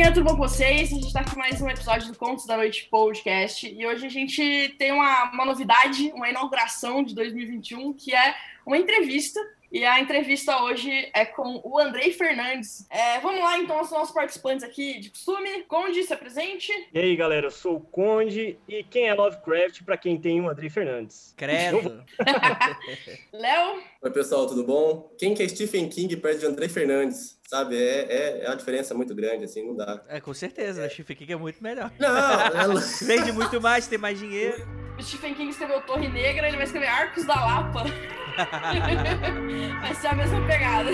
galerinha, tudo bom com vocês? A gente tá aqui mais um episódio do Contos da Noite Podcast e hoje a gente tem uma, uma novidade, uma inauguração de 2021, que é uma entrevista e a entrevista hoje é com o Andrei Fernandes. É, vamos lá, então, aos nossos participantes aqui de costume. Conde, se apresente. E aí, galera, eu sou o Conde. E quem é Lovecraft para quem tem o Andrei Fernandes? Credo. Léo. Oi, pessoal, tudo bom? Quem que é Stephen King perto de Andrei Fernandes? Sabe, é, é, é uma diferença muito grande, assim, não dá. É, com certeza, né? Stephen King é muito melhor. Não, ela... Vende muito mais, tem mais dinheiro. O Stephen King escreveu Torre Negra, ele vai escrever Arcos da Lapa. vai ser a mesma pegada.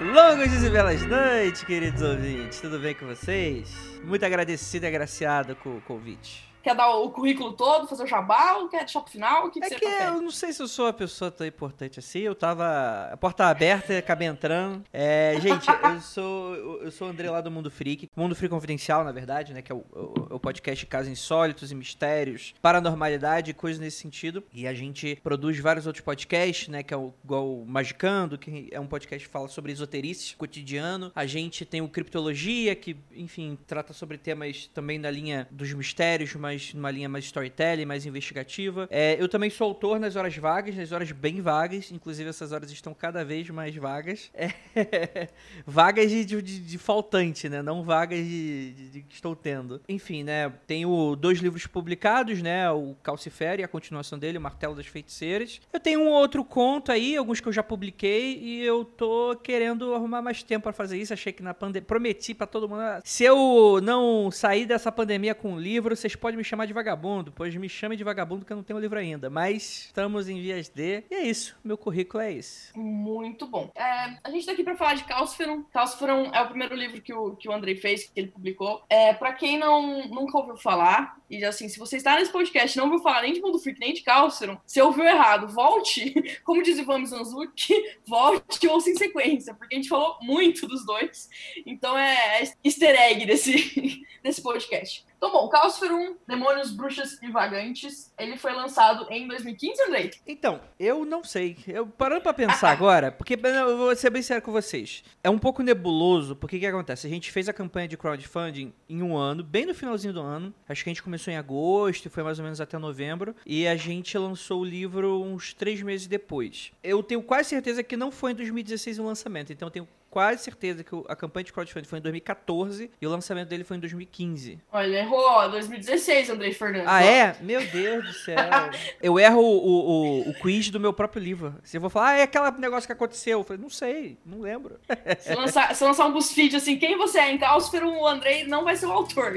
Longos dias e belas noites, queridos ouvintes. Tudo bem com vocês? Muito agradecido e agraciado com o convite. Quer dar o currículo todo, fazer o jabá ou quer deixar pro final? O que, que É você que prefere? eu não sei se eu sou uma pessoa tão importante assim. Eu tava. A porta aberta, acabei entrando. É, gente, eu sou. Eu sou o André lá do Mundo Freak. Mundo Freak Confidencial, na verdade, né? Que é o, o, o podcast casos insólitos e mistérios, paranormalidade e coisas nesse sentido. E a gente produz vários outros podcasts, né? Que é o, igual o Magicando, que é um podcast que fala sobre esoterice cotidiano. A gente tem o Criptologia, que, enfim, trata sobre temas também na linha dos mistérios, mas numa linha mais storytelling, mais investigativa. É, eu também sou autor nas horas vagas, nas horas bem vagas, inclusive essas horas estão cada vez mais vagas. É, vagas de, de, de faltante, né? Não vagas de, de- que estou tendo. Enfim, né? Tenho dois livros publicados, né? O Calcifere, a continuação dele, o Martelo das Feiticeiras. Eu tenho um outro conto aí, alguns que eu já publiquei, e eu tô querendo arrumar mais tempo pra fazer isso. Achei que na pandemia. Prometi pra todo mundo. "Ah, Se eu não sair dessa pandemia com um livro, vocês podem me chamar de vagabundo, pois me chamem de vagabundo que eu não tenho livro ainda. Mas estamos em vias de. E é isso. Meu currículo é esse. Muito bom. É, a gente tá aqui pra falar de Calciferum. Calciferum é o primeiro livro que o, que o Andrei fez, que ele publicou. É, pra quem não, nunca ouviu falar, e assim, se você está nesse podcast e não ouviu falar nem de Mundo Freak, nem de Calciferum, você ouviu errado. Volte, como diz Ivan Mizanzuki, volte ou em sequência, porque a gente falou muito dos dois. Então é, é easter egg desse, desse podcast. Então, bom, Calciferum, Demônios, Bruxas e Vagantes, ele foi lançado em 2015, Andrei? Então, eu não sei. Eu parando pra pensar agora, porque eu vou ser bem sério com vocês. É um pouco nebuloso, porque o que acontece? A gente fez a campanha de crowdfunding em um ano, bem no finalzinho do ano. Acho que a gente começou em agosto e foi mais ou menos até novembro. E a gente lançou o livro uns três meses depois. Eu tenho quase certeza que não foi em 2016 o lançamento, então eu tenho quase certeza que a campanha de crowdfunding foi em 2014 e o lançamento dele foi em 2015. Olha, errou, ó, 2016, Andrei Fernandes. Ah, é? Meu Deus do céu. Eu erro o, o, o, quiz do meu próprio livro. Se eu vou falar, ah, é aquele negócio que aconteceu. Eu falei, não sei, não lembro. Se lançar, se lançar um BuzzFeed assim, quem você é em Calciferum, o Andrei não vai ser o autor.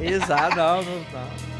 Exato, não, não, não.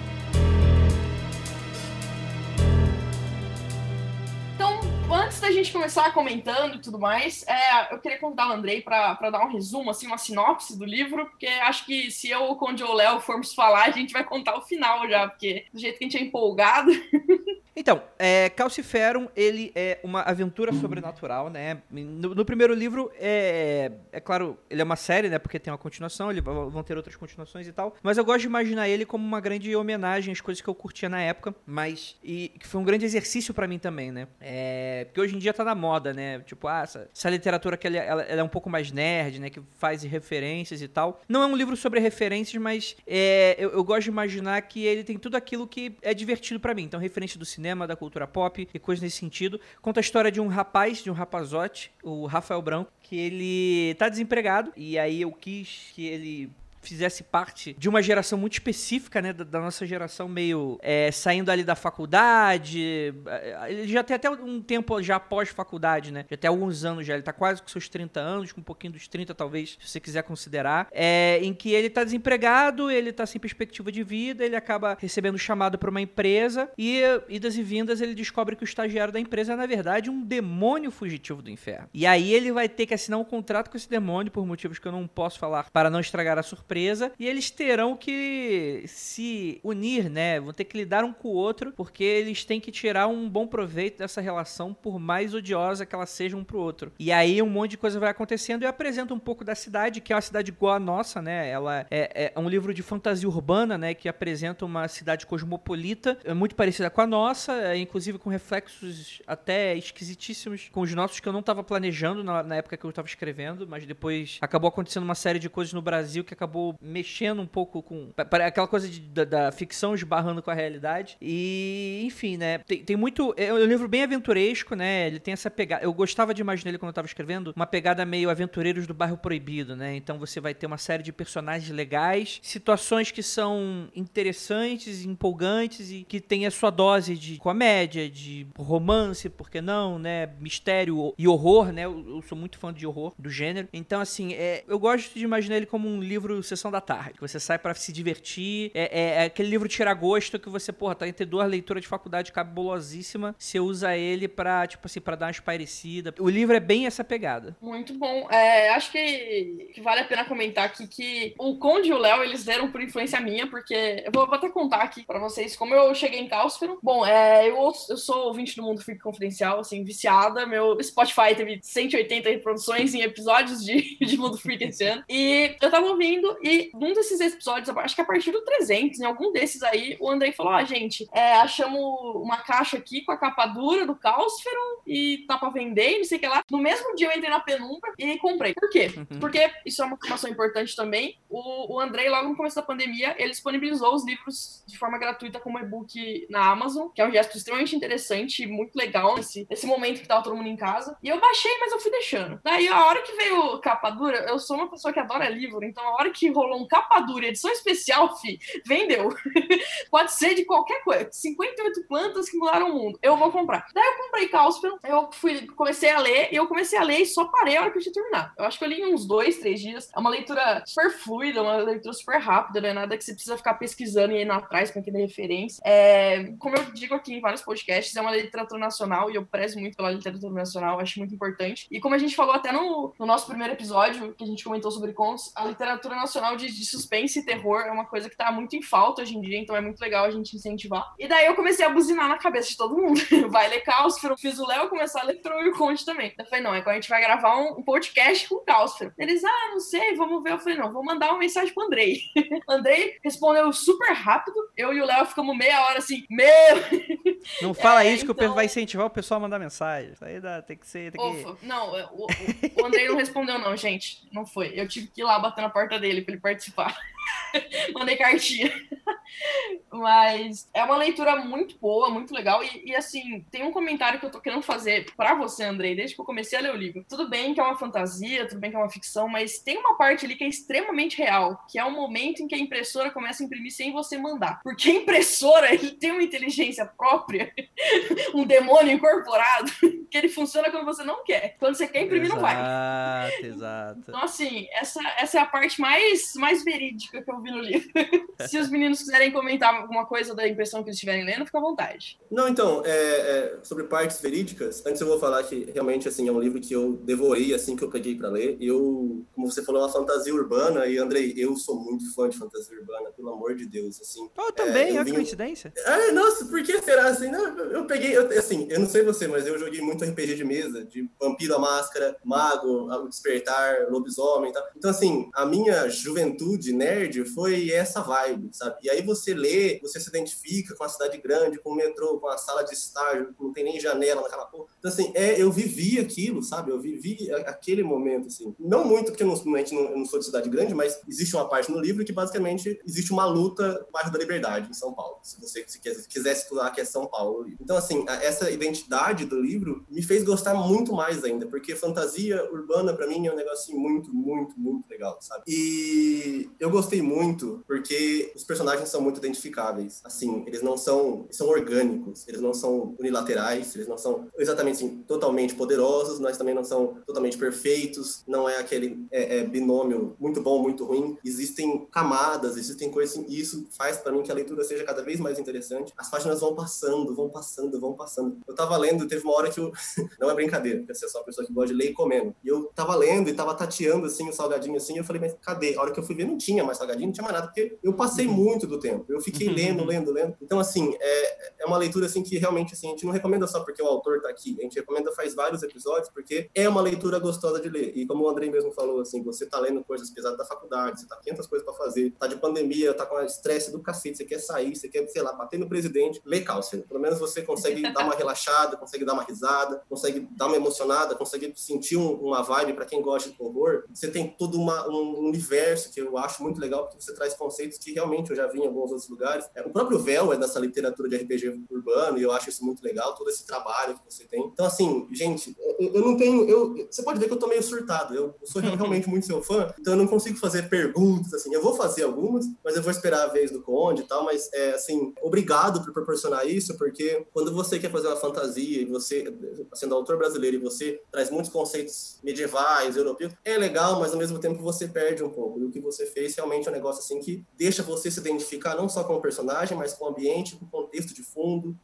Antes da gente começar comentando e tudo mais, é, eu queria convidar o Andrei para dar um resumo, assim, uma sinopse do livro, porque acho que se eu, o Conde ou o Léo formos falar, a gente vai contar o final já, porque do jeito que a gente é empolgado. Então, é, Calciferum, ele é uma aventura sobrenatural, né? No, no primeiro livro, é, é claro, ele é uma série, né? Porque tem uma continuação, ele, vão ter outras continuações e tal. Mas eu gosto de imaginar ele como uma grande homenagem às coisas que eu curtia na época, mas... E que foi um grande exercício pra mim também, né? É, porque hoje em dia tá na moda, né? Tipo, ah, essa, essa literatura que ela, ela- ela é um pouco mais nerd, né? Que faz referências e tal. Não é um livro sobre referências, mas é, eu, eu gosto de imaginar que ele tem tudo aquilo que é divertido pra mim. Então, referência do cinema, da cultura pop e coisas nesse sentido. Conta a história de um rapaz, de um rapazote, o Rafael Branco, que ele tá desempregado e aí eu quis que ele fizesse parte de uma geração muito específica, né, da, da nossa geração meio é, saindo ali da faculdade, é, ele já tem até um tempo já pós-faculdade, né, já tem alguns anos já, ele tá quase com seus 30 anos, com um pouquinho dos 30 talvez, se você quiser considerar, é, em que ele tá desempregado, ele tá sem perspectiva de vida, ele acaba recebendo chamado para uma empresa e, idas e vindas, ele descobre que o estagiário da empresa é, na verdade, um demônio fugitivo do inferno. E aí ele vai ter que assinar um contrato com esse demônio, por motivos que eu não posso falar para não estragar a surpresa, surpresa e eles terão que se unir, né? Vão ter que lidar um com o outro, porque eles têm que tirar um bom proveito dessa relação, por mais odiosa que ela seja um pro outro. E aí um monte de coisa vai acontecendo e apresenta um pouco da cidade, que é uma cidade igual a nossa, né? Ela é, é um livro de fantasia urbana, né? Que apresenta uma cidade cosmopolita, é muito parecida com a nossa, é, inclusive com reflexos até esquisitíssimos com os nossos que eu não estava planejando na, na, época que eu estava escrevendo, mas depois acabou acontecendo uma série de coisas no Brasil que acabou mexendo um pouco com aquela coisa de, da, da, ficção esbarrando com a realidade. E, enfim, né? Tem, tem muito. É um livro bem aventuresco, né? Ele tem essa pegada. Eu gostava de imaginar ele quando eu estava escrevendo, uma pegada meio aventureiros do bairro proibido, né? Então você vai ter uma série de personagens legais, situações que são interessantes, empolgantes e que tem a sua dose de comédia, de romance, por que não, né? Mistério e horror, né? Eu, eu sou muito fã de horror, do gênero. Então, assim, é, eu gosto de imaginar ele como um livro Sessão da Tarde, que você sai para se divertir. É, é, é, aquele livro tira gosto que você, porra, tá entre duas leituras de faculdade cabulosíssima. Você usa ele pra, tipo assim, pra dar uma espairecida. O livro é bem essa pegada. Muito bom. É, acho que, que, vale a pena comentar aqui que o Conde e o Léo, eles deram por influência minha, porque eu vou, até contar aqui pra vocês como eu cheguei em Cálcifero. Bom, é, eu, eu sou ouvinte do Mundo Freak Confidencial, assim, viciada. Meu Spotify teve 180 reproduções em episódios de, de Mundo Freak esse ano. E eu tava ouvindo, e num desses episódios, acho que a partir do 300, em algum desses aí, o Andrei falou: Ó, oh, gente, é, achamos uma caixa aqui com a capa dura do Cálcifero e tá pra vender, não sei o que lá. No mesmo dia eu entrei na penumbra e comprei. Por quê? Uhum. Porque isso é uma informação importante também. O, o Andrei, logo no começo da pandemia, ele disponibilizou os livros de forma gratuita como e-book na Amazon, que é um gesto extremamente interessante e muito legal nesse, nesse momento que tava todo mundo em casa. E eu baixei, mas eu fui deixando. Daí, a hora que veio capa dura, eu sou uma pessoa que adora livro, então a hora que rolou um capa dura, edição especial, fi, vendeu. Pode ser de qualquer coisa. 58 plantas que mudaram o mundo. Eu vou comprar. Daí eu comprei Cáuspero, eu fui, comecei a ler, e eu comecei a ler e só parei a hora que eu tinha terminado. Eu acho que eu li em uns dois, três dias. É uma leitura super fluida, uma leitura super rápida, não é nada que você precisa ficar pesquisando e indo atrás para entender referência. É, como eu digo aqui em vários podcasts, é uma literatura nacional e eu prezo muito pela literatura nacional, acho muito importante. E como a gente falou até no, no nosso primeiro episódio, que a gente comentou sobre contos, a literatura nacional de, de suspense e terror é uma coisa que tá muito em falta hoje em dia, então é muito legal a gente incentivar. E daí eu comecei a buzinar na cabeça de todo mundo. Vai ler Cáuspero, fiz o Léo começar a ler o Conte também. Eu falei, não, é quando a gente vai gravar um, um podcast com Cáuspero. Eles, ah, não sei, vamos ver. Eu falei, não, vou mandar uma mensagem pro Andrei. Andrei respondeu super rápido, eu e o Léo ficamos meia hora assim, meu... Não fala é, isso que então... o vai incentivar o pessoal a mandar mensagem. Isso aí dá, tem que ser... Tem que... não, o, o, o Andrei não respondeu não, gente. Não foi. Eu tive que ir lá bater na porta dele ele participar. Mandei cartinha. Mas é uma leitura muito boa, muito legal. E, e, assim, tem um comentário que eu tô querendo fazer para você, Andrei, desde que eu comecei a ler o livro. Tudo bem que é uma fantasia, tudo bem que é uma ficção, mas tem uma parte ali que é extremamente real, que é o momento em que a impressora começa a imprimir sem você mandar. Porque a impressora, ele tem uma inteligência própria, um demônio incorporado, que ele funciona quando você não quer. Quando você quer imprimir, exato, não vai. Exato, exato. Então, assim, essa, essa é a parte mais, mais verídica que eu vi no livro. Se os meninos quiserem comentar alguma coisa da impressão que eles estiverem lendo, fica à vontade. Não, então, é, é, sobre partes verídicas, antes eu vou falar que realmente assim, é um livro que eu devorei assim que eu peguei para ler. Eu, como você falou, é uma fantasia urbana, e Andrei, eu sou muito fã de fantasia urbana, pelo amor de Deus, assim. Oh, também, é, é vim... coincidência. É, nossa, por que será assim? Não, eu peguei, eu, assim, eu não sei você, mas eu joguei muito RPG de mesa, de Vampiro a Máscara, Mago, Despertar, Lobisomem e tal. Então, assim, a minha juventude nerd foi essa vibe, sabe? E aí você lê, você se identifica com a cidade grande, com o metrô, com a sala de estágio, não tem nem janela naquela porra. Então, assim, é, eu vivi aquilo, sabe? Eu vivi aquele momento, assim. Não muito, porque não, não, eu não sou de cidade grande, mas existe uma parte no livro que basicamente existe uma luta no bairro da Liberdade, em São Paulo. Se você se quisesse estudar que é São Paulo. Então, assim, essa identidade do livro me fez gostar muito mais ainda, porque fantasia urbana, para mim, é um negócio assim, muito, muito, muito legal, sabe? E eu gostei muito, porque os personagens são muito identificáveis. Assim, eles não são, são orgânicos, eles não são unilaterais, eles não são exatamente assim, totalmente poderosos, mas também não são totalmente perfeitos, não é aquele é, é, binômio muito bom, muito ruim. Existem camadas, existem coisas assim, e isso faz para mim que a leitura seja cada vez mais interessante. As páginas vão passando, vão passando, vão passando. Eu tava lendo, teve uma hora que eu. não é brincadeira, porque você é só uma pessoa que gosta de ler e comendo. E eu tava lendo e tava tateando assim o salgadinho assim, e eu falei, mas cadê? A hora que eu fui ver, não tinha mais salgadinho, não tinha mais nada, porque eu passei uhum. muito do tempo. Eu fiquei uhum. lendo, lendo, lendo. Então, assim, é, é uma leitura assim que realmente assim, a gente não recomenda só porque o autor tá aqui, a gente recomenda faz vários episódios, porque é uma leitura gostosa de ler. E como o Andrei mesmo falou, assim, você tá lendo coisas pesadas da faculdade, você tá 500 coisas para fazer, tá de pandemia, tá com estresse do cacete, você quer sair, você quer, sei lá, bater no presidente, lê Cálcio. Pelo menos você consegue dar uma relaxada, consegue dar uma risada, consegue dar uma emocionada, consegue sentir um, uma vibe para quem gosta de horror. Você tem todo uma, um universo que eu acho muito legal, porque você traz conceitos que realmente eu já vi em alguns outros lugares. É, o próprio Véu é dessa literatura de RPG urbano, e eu acho isso muito legal, todo esse trabalho que você tem. Então, assim, gente, eu, não tenho. Eu, você pode ver que eu tô meio surtado. Eu, eu sou realmente muito seu fã, então eu não consigo fazer perguntas, assim. Eu vou fazer algumas, mas eu vou esperar a vez do Conde e tal. Mas, é, assim, obrigado por proporcionar isso, porque quando você quer fazer uma fantasia e você, sendo autor brasileiro, e você traz muitos conceitos medievais, europeus, é legal, mas ao mesmo tempo você perde um pouco. E o que você fez realmente é um negócio, assim, que deixa você se identificar não só com o personagem, mas com o ambiente, com o contexto de fundo,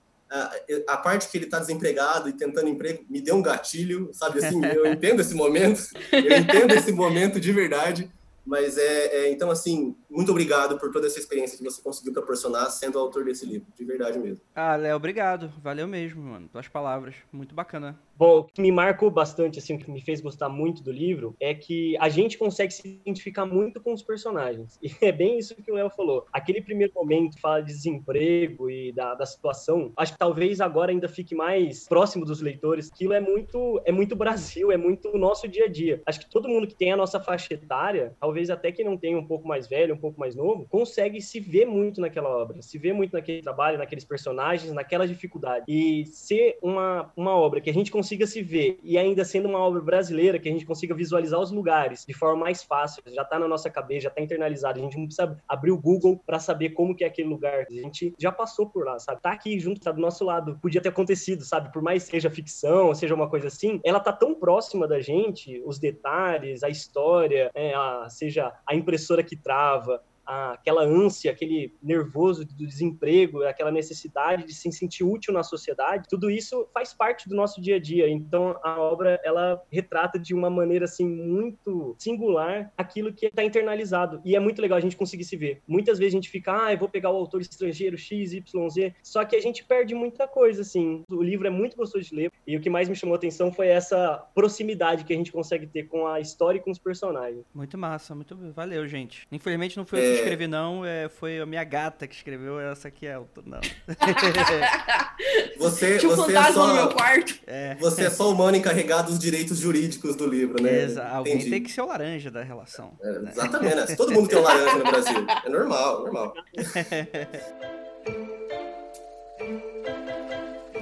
a, parte que ele está desempregado e tentando emprego me deu um gatilho, sabe assim, eu entendo esse momento, eu entendo esse momento de verdade, mas é, é, então assim, muito obrigado por toda essa experiência que você conseguiu proporcionar sendo autor desse livro, de verdade mesmo. Ah, Léo, obrigado, valeu mesmo, mano, pelas palavras, muito bacana. Bom, o que me marcou bastante, assim, o que me fez gostar muito do livro é que a gente consegue se identificar muito com os personagens. E é bem isso que o Léo falou. Aquele primeiro momento fala de desemprego e da, da situação, acho que talvez agora ainda fique mais próximo dos leitores. Aquilo é muito, é muito Brasil, é muito o nosso dia a dia. Acho que todo mundo que tem a nossa faixa etária, talvez até que não tenha um pouco mais velho, um pouco mais novo, consegue se ver muito naquela obra, se ver muito naquele trabalho, naqueles personagens, naquela dificuldade. E ser uma, uma obra que a gente consiga se ver, e ainda sendo uma obra brasileira, que a gente consiga visualizar os lugares de forma mais fácil, já está na nossa cabeça, já está internalizado, a gente não precisa abrir o Google para saber como que é aquele lugar, a gente já passou por lá, sabe? Tá aqui junto, tá do nosso lado, podia ter acontecido, sabe? Por mais que seja ficção, seja uma coisa assim, ela tá tão próxima da gente, os detalhes, a história, é, a, seja a impressora que trava, aquela ânsia, aquele nervoso do desemprego, aquela necessidade de se sentir útil na sociedade, tudo isso faz parte do nosso dia a dia. Então a obra ela retrata de uma maneira assim muito singular aquilo que está internalizado e é muito legal a gente conseguir se ver. Muitas vezes a gente fica, ah, eu vou pegar o autor estrangeiro X, Y, Z, só que a gente perde muita coisa assim. O livro é muito gostoso de ler e o que mais me chamou a atenção foi essa proximidade que a gente consegue ter com a história e com os personagens. Muito massa, muito valeu, gente. Infelizmente não foi é escrevi, não. É, foi a minha gata que escreveu. Essa aqui é o. Não. você, Tinha um você é fantasma é só, no meu quarto. É. Você é só humano encarregado dos direitos jurídicos do livro, né? Exato. Alguém tem que ser o laranja da relação. É, né? Exatamente, né? Todo mundo tem um laranja no Brasil. É normal, normal.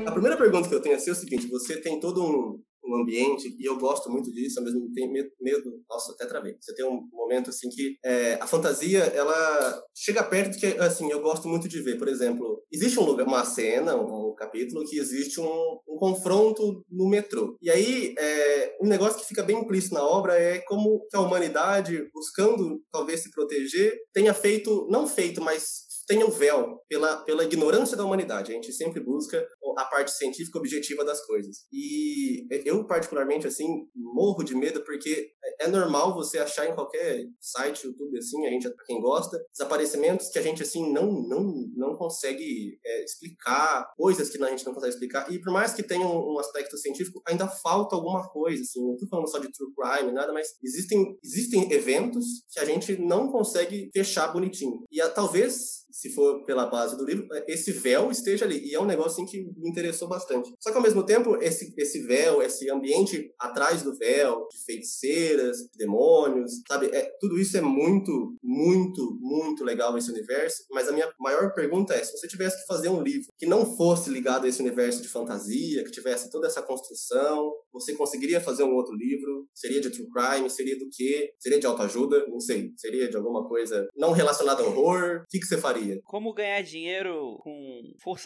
A primeira pergunta que eu tenho é, assim, é o seguinte: você tem todo um, um ambiente, e eu gosto muito disso, ao mesmo tempo, medo, nossa, até travei. Você tem um momento, assim, que é, a fantasia, ela chega perto que, assim, eu gosto muito de ver. Por exemplo, existe um lugar, uma cena, um capítulo, que existe um, um confronto no metrô. E aí, é, um negócio que fica bem implícito na obra é como que a humanidade, buscando, talvez, se proteger, tenha feito, não feito, mas tenha o véu pela, pela ignorância da humanidade. A gente sempre busca a parte científica objetiva das coisas. E eu, particularmente, assim, morro de medo porque é normal você achar em qualquer site, YouTube, assim, a gente, pra quem gosta, desaparecimentos que a gente, assim, não, não, não consegue é, explicar, coisas que a gente não consegue explicar. E por mais que tenha um, um, aspecto científico, ainda falta alguma coisa, assim. Não tô falando só de true crime, nada, mas existem, existem eventos que a gente não consegue fechar bonitinho. E a, talvez se for pela base do livro, esse véu esteja ali. E é um negócio assim, que me interessou bastante. Só que ao mesmo tempo, esse, esse véu, esse ambiente atrás do véu, de feiticeiras, bruxas, demônios, sabe? É, tudo isso é muito, muito, muito legal esse universo, mas a minha maior pergunta é, se você tivesse que fazer um livro que não fosse ligado a esse universo de fantasia, que tivesse toda essa construção, você conseguiria fazer um outro livro? Seria de true crime? Seria do quê? Seria de autoajuda? Não sei. Seria de alguma coisa não relacionada ao horror? O que, que você faria? Como ganhar dinheiro com força?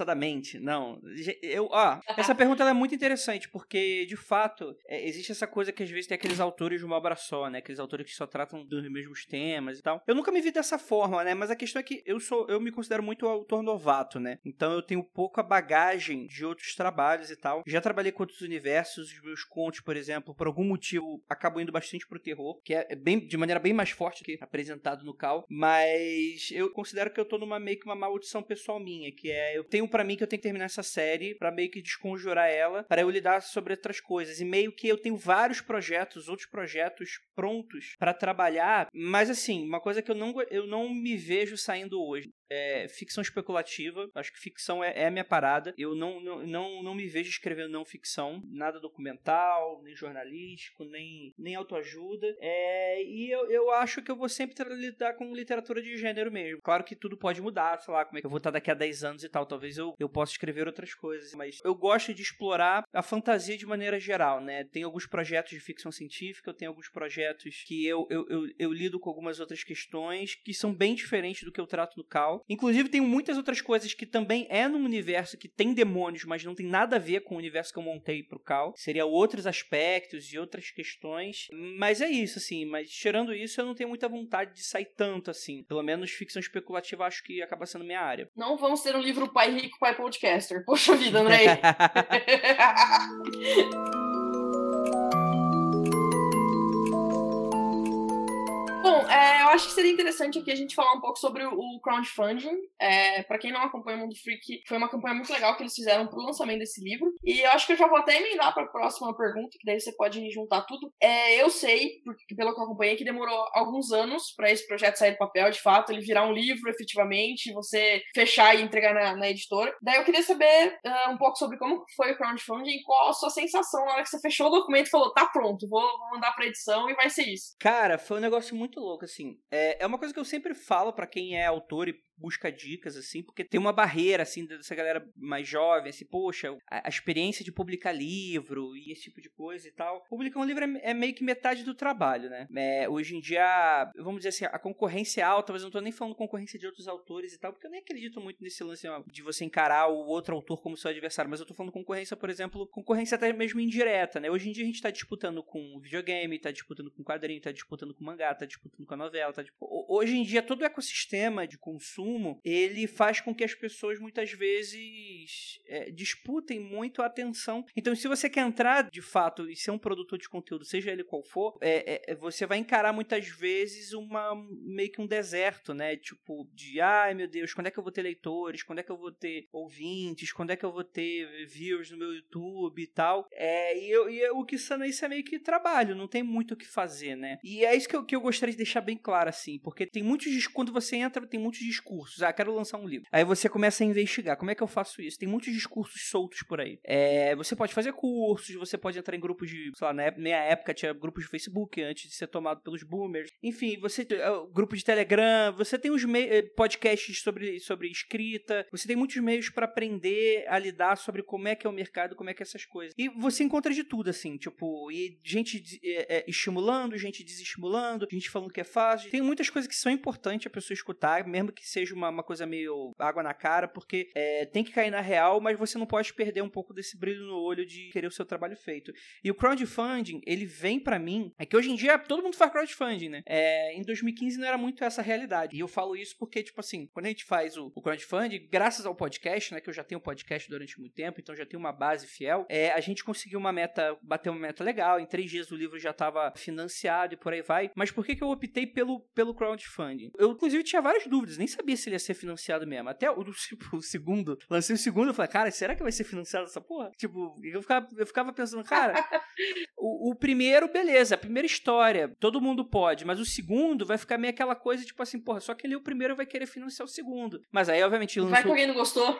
Não. Eu, ó, essa pergunta é muito interessante, porque, de fato, é, existe essa coisa que às vezes tem aqueles autores de uma obra só, né? Aqueles autores que só tratam dos mesmos temas e tal. Eu nunca me vi dessa forma, né? Mas a questão é que eu sou, eu me considero muito autor novato, né? Então eu tenho pouca bagagem de outros trabalhos e tal. Já trabalhei com outros universos, os meus contos, por exemplo, por algum motivo acabam indo bastante pro terror, que é bem de maneira bem mais forte que apresentado no Cal, mas eu considero que eu tô numa meio que uma maldição pessoal minha, que é eu tenho para mim que eu tenho que terminar essa série para meio que desconjurar ela, para eu lidar sobre outras coisas. E meio que eu tenho vários projetos, outros projetos prontos para trabalhar, mas assim, uma coisa que eu não eu não me vejo saindo hoje é, ficção especulativa. Acho que ficção é, é a minha parada. Eu não, não, não, não me vejo escrevendo não ficção, nada documental, nem jornalístico, nem, nem autoajuda. É, e eu, eu acho que eu vou sempre lidar com literatura de gênero mesmo. Claro que tudo pode mudar, sei lá, como é que eu vou estar daqui a 10 anos e tal. Talvez eu, eu possa escrever outras coisas, mas eu gosto de explorar a fantasia de maneira geral, né? Tem alguns projetos de ficção científica, eu tenho alguns projetos que eu, eu, eu, eu lido com algumas outras questões que são bem diferentes do que eu trato no Cal. Inclusive, tem muitas outras coisas que também é num universo que tem demônios, mas não tem nada a ver com o universo que eu montei pro Cal. Seria outros aspectos e outras questões. Mas é isso, assim. Mas tirando isso, eu não tenho muita vontade de sair tanto, assim. Pelo menos ficção especulativa acho que acaba sendo minha área. Não vamos ter um livro Pai Rico, Pai Podcaster. Poxa vida, Andrei. acho que seria interessante aqui a gente falar um pouco sobre o crowdfunding. É, para quem não acompanha o Mundo Freak, foi uma campanha muito legal que eles fizeram pro lançamento desse livro. E eu acho que eu já vou até emendar para a próxima pergunta, que daí você pode juntar tudo. É, eu sei, porque pelo que eu acompanhei, que demorou alguns anos para esse projeto sair do papel, de fato, ele virar um livro efetivamente, você fechar e entregar na, na editora. Daí eu queria saber uh, um pouco sobre como foi o crowdfunding qual a sua sensação na hora que você fechou o documento e falou: tá pronto, vou, vou mandar pra edição e vai ser isso. Cara, foi um negócio muito louco, assim. É, é uma coisa que eu sempre falo para quem é autor e busca dicas, assim, porque tem uma barreira, assim, dessa galera mais jovem, assim, poxa, a, experiência de publicar livro e esse tipo de coisa e tal. Publicar um livro é, é meio que metade do trabalho, né? É, hoje em dia, vamos dizer assim, a concorrência é alta, mas eu não tô nem falando concorrência de outros autores e tal, porque eu nem acredito muito nesse lance de você encarar o outro autor como seu adversário, mas eu tô falando concorrência, por exemplo, concorrência até mesmo indireta, né? Hoje em dia a gente tá disputando com videogame, tá disputando com quadrinho, tá disputando com mangá, tá disputando com a novela, tá tipo... Hoje em dia todo o ecossistema de consumo consumo, ele faz com que as pessoas muitas vezes é, disputem muito a atenção. Então, se você quer entrar de fato e ser um produtor de conteúdo, seja ele qual for, é, é, você vai encarar muitas vezes uma meio que um deserto, né? Tipo, de ai meu Deus, quando é que eu vou ter leitores? Quando é que eu vou ter ouvintes? Quando é que eu vou ter viewers no meu YouTube e tal? É, e, eu, e o que sana isso é meio que trabalho, não tem muito o que fazer, né? E é isso que eu, que eu gostaria de deixar bem claro, assim, porque tem muitos quando você entra, tem muitos discursos discursos. Ah, quero lançar um livro. Aí você começa a investigar. Como é que eu faço isso? Tem muitos discursos soltos por aí. É, você pode fazer cursos, você pode entrar em grupos de, sei lá, na minha época tinha grupos de Facebook antes de ser tomado pelos boomers. Enfim, você é, grupo de Telegram, você tem os eh, podcasts sobre, sobre escrita, você tem muitos meios para aprender a lidar sobre como é que é o mercado, como é que é essas coisas. E você encontra de tudo, assim, tipo, e gente é, é, estimulando, gente desestimulando, gente falando que é fácil. Tem muitas coisas que são importantes a pessoa escutar, mesmo que seja uma, uma coisa meio água na cara, porque é, tem que cair na real, mas você não pode perder um pouco desse brilho no olho de querer o seu trabalho feito. E o crowdfunding, ele vem para mim, é que hoje em dia todo mundo faz crowdfunding, né? É, em 2015 não era muito essa realidade. E eu falo isso porque, tipo assim, quando a gente faz o, o crowdfunding, graças ao podcast, né, que eu já tenho podcast durante muito tempo, então já tenho uma base fiel, é, a gente conseguiu uma meta, bater uma meta legal, em três dias o livro já estava financiado e por aí vai. Mas por que, que eu optei pelo, pelo crowdfunding? Eu, inclusive, tinha várias dúvidas, nem sabia se ele ia ser financiado mesmo. Até o, tipo, o segundo, lancei o segundo, eu falei, cara, será que vai ser financiado essa porra? Tipo, eu ficava, eu ficava pensando, cara, o, o, primeiro, beleza, a primeira história, todo mundo pode, mas o segundo vai ficar meio aquela coisa, tipo assim, porra, só que ele o primeiro vai querer financiar o segundo. Mas aí, obviamente, lançou... Vai que alguém não gostou.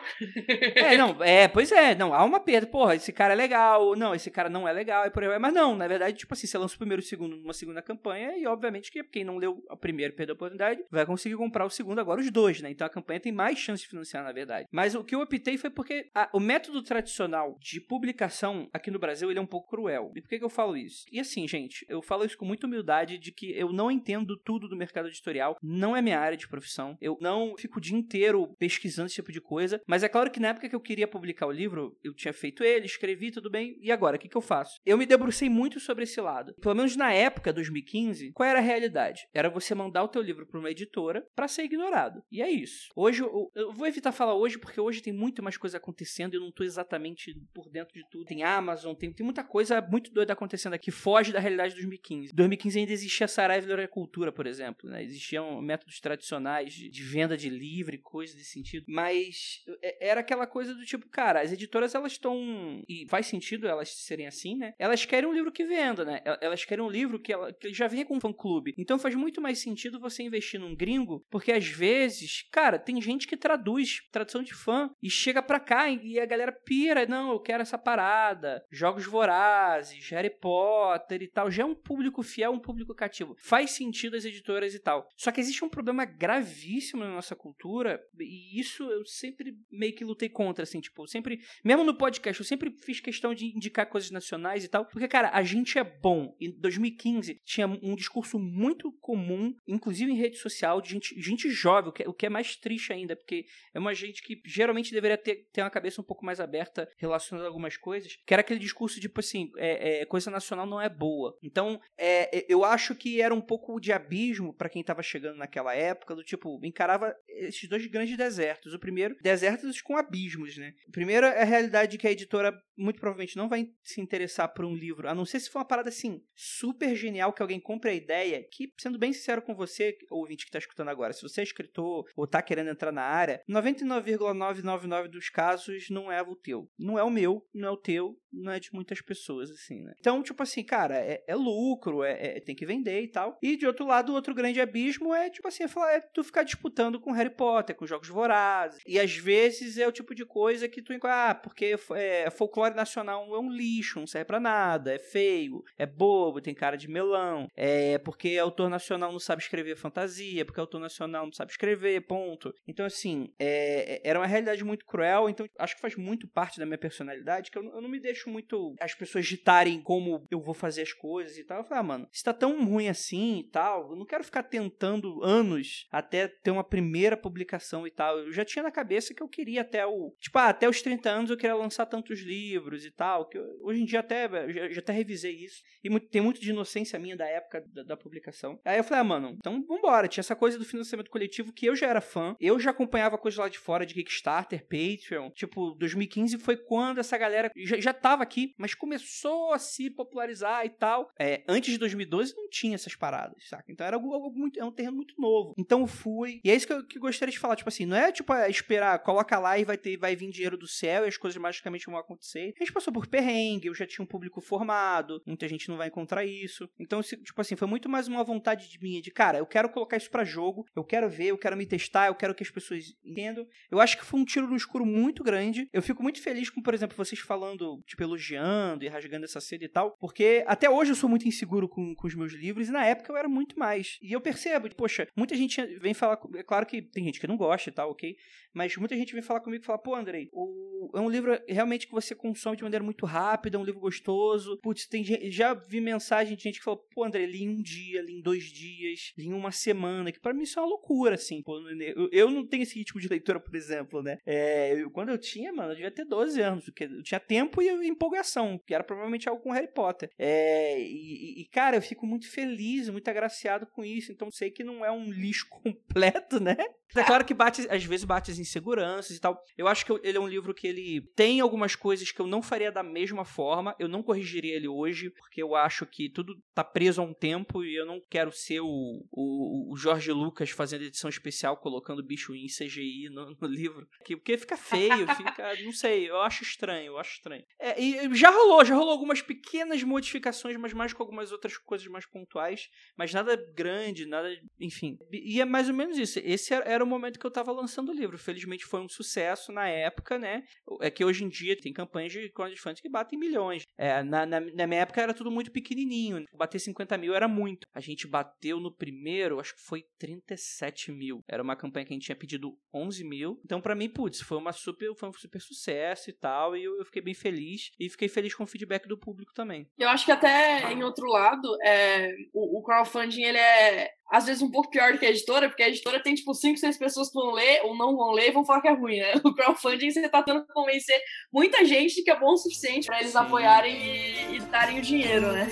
É, não, é, pois é, não, há uma perda, porra, esse cara é legal, não, esse cara não é legal, e por aí vai. Mas não, na verdade, tipo assim, você lança o primeiro e o segundo numa segunda campanha, e obviamente que quem não leu o primeiro perdeu a oportunidade, vai conseguir comprar o segundo agora os dois, né? Então a campanha tem mais chance de financiar, na verdade. Mas o que eu optei foi porque a, o método tradicional de publicação aqui no Brasil, ele é um pouco cruel. E por que, que eu falo isso? E assim, gente, eu falo isso com muita humildade de que eu não entendo tudo do mercado editorial, não é minha área de profissão, eu não fico o dia inteiro pesquisando esse tipo de coisa, mas é claro que na época que eu queria publicar o livro, eu tinha feito ele, escrevi, tudo bem, e agora, o que, que eu faço? Eu me debrucei muito sobre esse lado. Pelo menos na época, 2015, qual era a realidade? Era você mandar o teu livro para uma editora para ser ignorado. E é isso. Hoje, eu, eu vou evitar falar hoje, porque hoje tem muito mais coisa acontecendo e eu não tô exatamente por dentro de tudo. Tem Amazon, tem, tem muita coisa muito doida acontecendo aqui, foge da realidade de 2015. Em 2015 ainda existia Saraiva Cultura, por exemplo, né? Existiam métodos tradicionais de, de venda de livro e coisas desse sentido, mas é, era aquela coisa do tipo, cara, as editoras elas estão e faz sentido elas serem assim, né? Elas querem um livro que venda, né? Elas querem um livro que, ela, que já venha com um fã-clube. Então faz muito mais sentido você investir num gringo, porque às vezes, cara, tem gente que traduz tradução de fã e chega pra cá e a galera pira, não, eu quero essa parada. Jogos Vorazes, Harry Potter e tal, já é um público fiel, um público cativo. Faz sentido as editoras e tal. Só que existe um problema gravíssimo na nossa cultura e isso eu sempre meio que lutei contra, assim, tipo, sempre, mesmo no podcast, eu sempre fiz questão de indicar coisas nacionais e tal, porque, cara, a gente é bom. Em 2015 tinha um discurso muito comum, inclusive em rede social, de gente, gente jovem, o que, é, mais triste ainda, porque é uma gente que geralmente deveria ter, ter uma cabeça um pouco mais aberta relacionada a algumas coisas, que era aquele discurso tipo assim, é, é coisa nacional não é boa. Então, é, é eu acho que era um pouco de abismo para quem tava chegando naquela época, do tipo, encarava esses dois grandes desertos. O primeiro, desertos com abismos, né? O primeiro é a realidade de que a editora muito provavelmente não vai se interessar por um livro, a não ser se for uma parada assim, super genial, que alguém compre a ideia, que, sendo bem sincero com você, ouvinte que está escutando agora, se você é escritor ou está querendo entrar na área, 99,999 dos casos não é o teu. Não é o meu, não é o teu, não é de muitas pessoas, assim, né? Então, tipo assim, cara, é, é lucro, é, é, tem que vender e tal. E de outro lado, o outro grande abismo é, tipo assim, é, é tu ficar disputando com Harry Potter, com jogos vorazes. E às vezes é o tipo de coisa que tu, ah, porque é, folclore nacional é um lixo, não serve pra nada, é feio, é bobo, tem cara de melão, é porque autor nacional não sabe escrever fantasia, porque autor nacional não sabe escrever, ponto. Então, assim, é, é era uma realidade muito cruel, então acho que faz muito parte da minha personalidade, que eu, eu não me deixo muito as pessoas ditarem como eu vou fazer as coisas e tal. Eu falei, ah, mano, se tá tão ruim assim e tal, eu não quero ficar tentando anos até ter uma primeira publicação e tal. Eu já tinha na cabeça que eu queria até o. Tipo, ah, até os 30 anos eu queria lançar tantos livros e tal. Que eu, hoje em dia até já, já até revisei isso. E muito, tem muito de inocência minha da época da, da, publicação. Aí eu falei, ah, mano, então vambora. Tinha essa coisa do financiamento coletivo que eu já era fã. Eu já acompanhava coisas lá de fora de Kickstarter, Patreon. Tipo, 2015 foi quando essa galera já, já tava aqui, mas começou a se popularizar e tal. É, antes de 2012 não tinha essas paradas, saca? Então era algo, algo muito. É um terreno muito novo. Então fui. E é isso que eu, que gostaria de falar. Tipo assim, não é tipo é esperar, coloca lá e vai ter, vai vir dinheiro do céu e as coisas magicamente vão acontecer. A gente passou por perrengue, eu já tinha um público formado, muita gente não vai encontrar isso. Então, tipo assim, foi muito mais uma vontade de minha de, cara, eu quero colocar isso para jogo, eu quero ver, eu quero me testar, eu quero que as pessoas entendam. Eu acho que foi um tiro no escuro muito grande. Eu fico muito feliz com, por exemplo, vocês falando, tipo, elogiando e rasgando essa seda e tal, porque até hoje eu sou muito inseguro com, com os meus livros e na época eu era muito mais. E eu percebo, poxa, muita gente vem falar, é claro que tem gente que não gosta e tal, ok? Mas muita gente vem falar comigo e fala, pô, Andrei, o... é um livro realmente que você consome de maneira muito rápida, é um livro gostoso. Putz, tem já vi mensagem de gente que falou, pô, Andrei, li em um dia, li em dois dias, li em uma semana, que para mim isso é uma loucura, assim, pô. Eu, eu não tenho esse ritmo de leitura, por exemplo, né? É, eu, quando eu tinha, mano, eu devia ter 12 anos, porque eu tinha tempo e empolgação, que era provavelmente algo com Harry Potter. É, e, e, cara, eu fico muito feliz, muito agraciado com isso, então sei que não é um lixo completo, né? É claro que bate, às vezes bate as inseguranças e tal. Eu acho que ele é um livro que ele tem algumas coisas que eu não faria da mesma forma. Eu não corrigiria ele hoje, porque eu acho que tudo tá preso a um tempo e eu não quero ser o, o, o Jorge Lucas fazendo edição especial policial colocando bicho em CGI no, no livro. Porque fica feio, fica. não sei, eu acho estranho, eu acho estranho. É, e já rolou, já rolou algumas pequenas modificações, mas mais com algumas outras coisas mais pontuais. Mas nada grande, nada. Enfim. E é mais ou menos isso. Esse era o momento que eu tava lançando o livro. Felizmente foi um sucesso na época, né? É que hoje em dia tem campanhas de crowdfunding que batem milhões. É, na, na, na minha época era tudo muito pequenininho. Bater 50 mil era muito. A gente bateu no primeiro, acho que foi 37 mil. Era uma campanha que a gente tinha pedido 11 mil. Então, para mim, putz, foi, uma super, foi um super sucesso e tal. E eu, eu, fiquei bem feliz. E fiquei feliz com o feedback do público também. Eu acho que até em outro lado, é, o, o crowdfunding ele é às vezes um pouco pior do que a editora, porque a editora tem tipo 5, 6 pessoas que vão ler ou não vão ler e vão falar que é ruim, né? O crowdfunding você tá tentando convencer muita gente que é bom o suficiente para eles Sim. apoiarem e, e darem o dinheiro, né?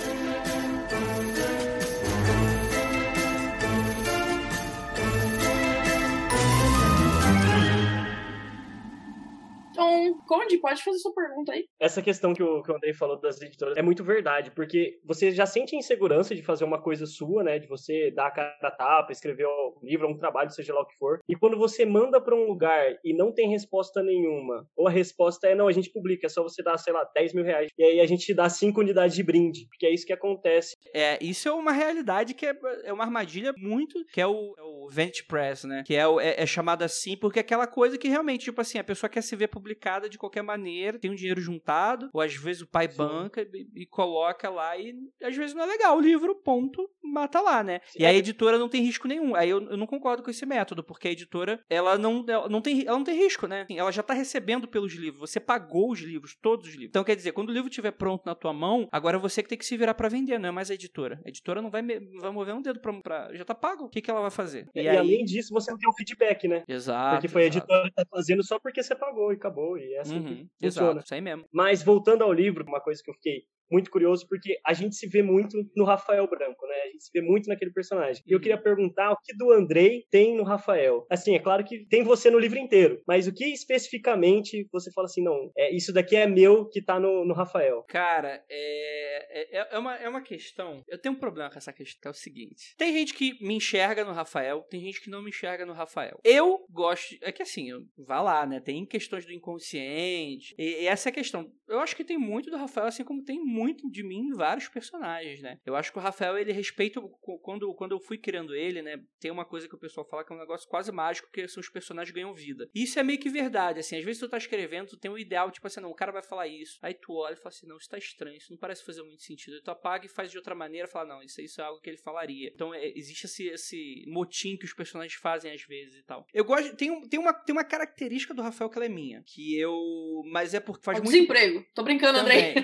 Então, Conde, pode fazer sua pergunta aí. Essa questão que o, que o Andrei falou das editoras é muito verdade, porque você já sente insegurança de fazer uma coisa sua, né? De você dar a cara a tapa, escrever um livro, um trabalho, seja lá o que for. E quando você manda para um lugar e não tem resposta nenhuma, ou a resposta é não, a gente publica, é só você dar, sei lá, 10 mil reais. E aí a gente te dá 5 unidades de brinde, porque é isso que acontece. É, isso é uma realidade que é, é uma armadilha muito, que é o, é o Vent Press, né? Que é, é, é chamado assim porque é aquela coisa que realmente, tipo assim, a pessoa quer se ver publicada publicada de qualquer maneira, tem um dinheiro juntado, ou às vezes o pai Sim. banca e, e, coloca lá e às vezes não é legal. O livro, ponto, mata lá, né? Sim. E a editora não tem risco nenhum. Aí eu, eu, não concordo com esse método, porque a editora, ela não, ela não, tem, ela não tem risco, né? Ela já tá recebendo pelos livros, você pagou os livros, todos os livros. Então quer dizer, quando o livro estiver pronto na tua mão, agora é você que tem que se virar para vender, não é mais a editora. A editora não vai, vai mover um dedo pra, pra já tá pago. O que, que ela vai fazer? E, e aí... além disso, você não tem o feedback, né? Exato. Porque foi exato. a editora que tá fazendo só porque você pagou e acabou acabou. E é assim uhum, que funciona. Exato, isso aí mesmo. Mas voltando ao livro, uma coisa que eu fiquei muito curioso porque a gente se vê muito no Rafael Branco, né? A gente se vê muito naquele personagem. E eu queria perguntar o que do Andrei tem no Rafael. Assim, é claro que tem você no livro inteiro, mas o que especificamente você fala assim, não, é, isso daqui é meu que tá no, no Rafael? Cara, é, é, é, uma, é uma questão. Eu tenho um problema com essa questão, que é o seguinte: tem gente que me enxerga no Rafael, tem gente que não me enxerga no Rafael. Eu gosto. É que assim, eu, vá lá, né? Tem questões do inconsciente, e, e essa é a questão. Eu acho que tem muito do Rafael, assim como tem muito de mim em vários personagens, né? Eu acho que o Rafael, ele respeita. Quando, quando eu fui criando ele, né? Tem uma coisa que o pessoal fala que é um negócio quase mágico, que são os personagens ganham vida. E isso é meio que verdade, assim. Às vezes tu tá escrevendo, tu tem um ideal, tipo assim, não, o cara vai falar isso. Aí tu olha e fala assim, não, isso tá estranho, isso não parece fazer muito sentido. Aí tu apaga e faz de outra maneira fala, não, isso, isso é algo que ele falaria. Então é, existe esse, esse motim que os personagens fazem às vezes e tal. Eu gosto. Tem, tem, uma, tem uma característica do Rafael que ela é minha. Que eu. Mas é porque faz é muito. Desemprego. Tô brincando, André.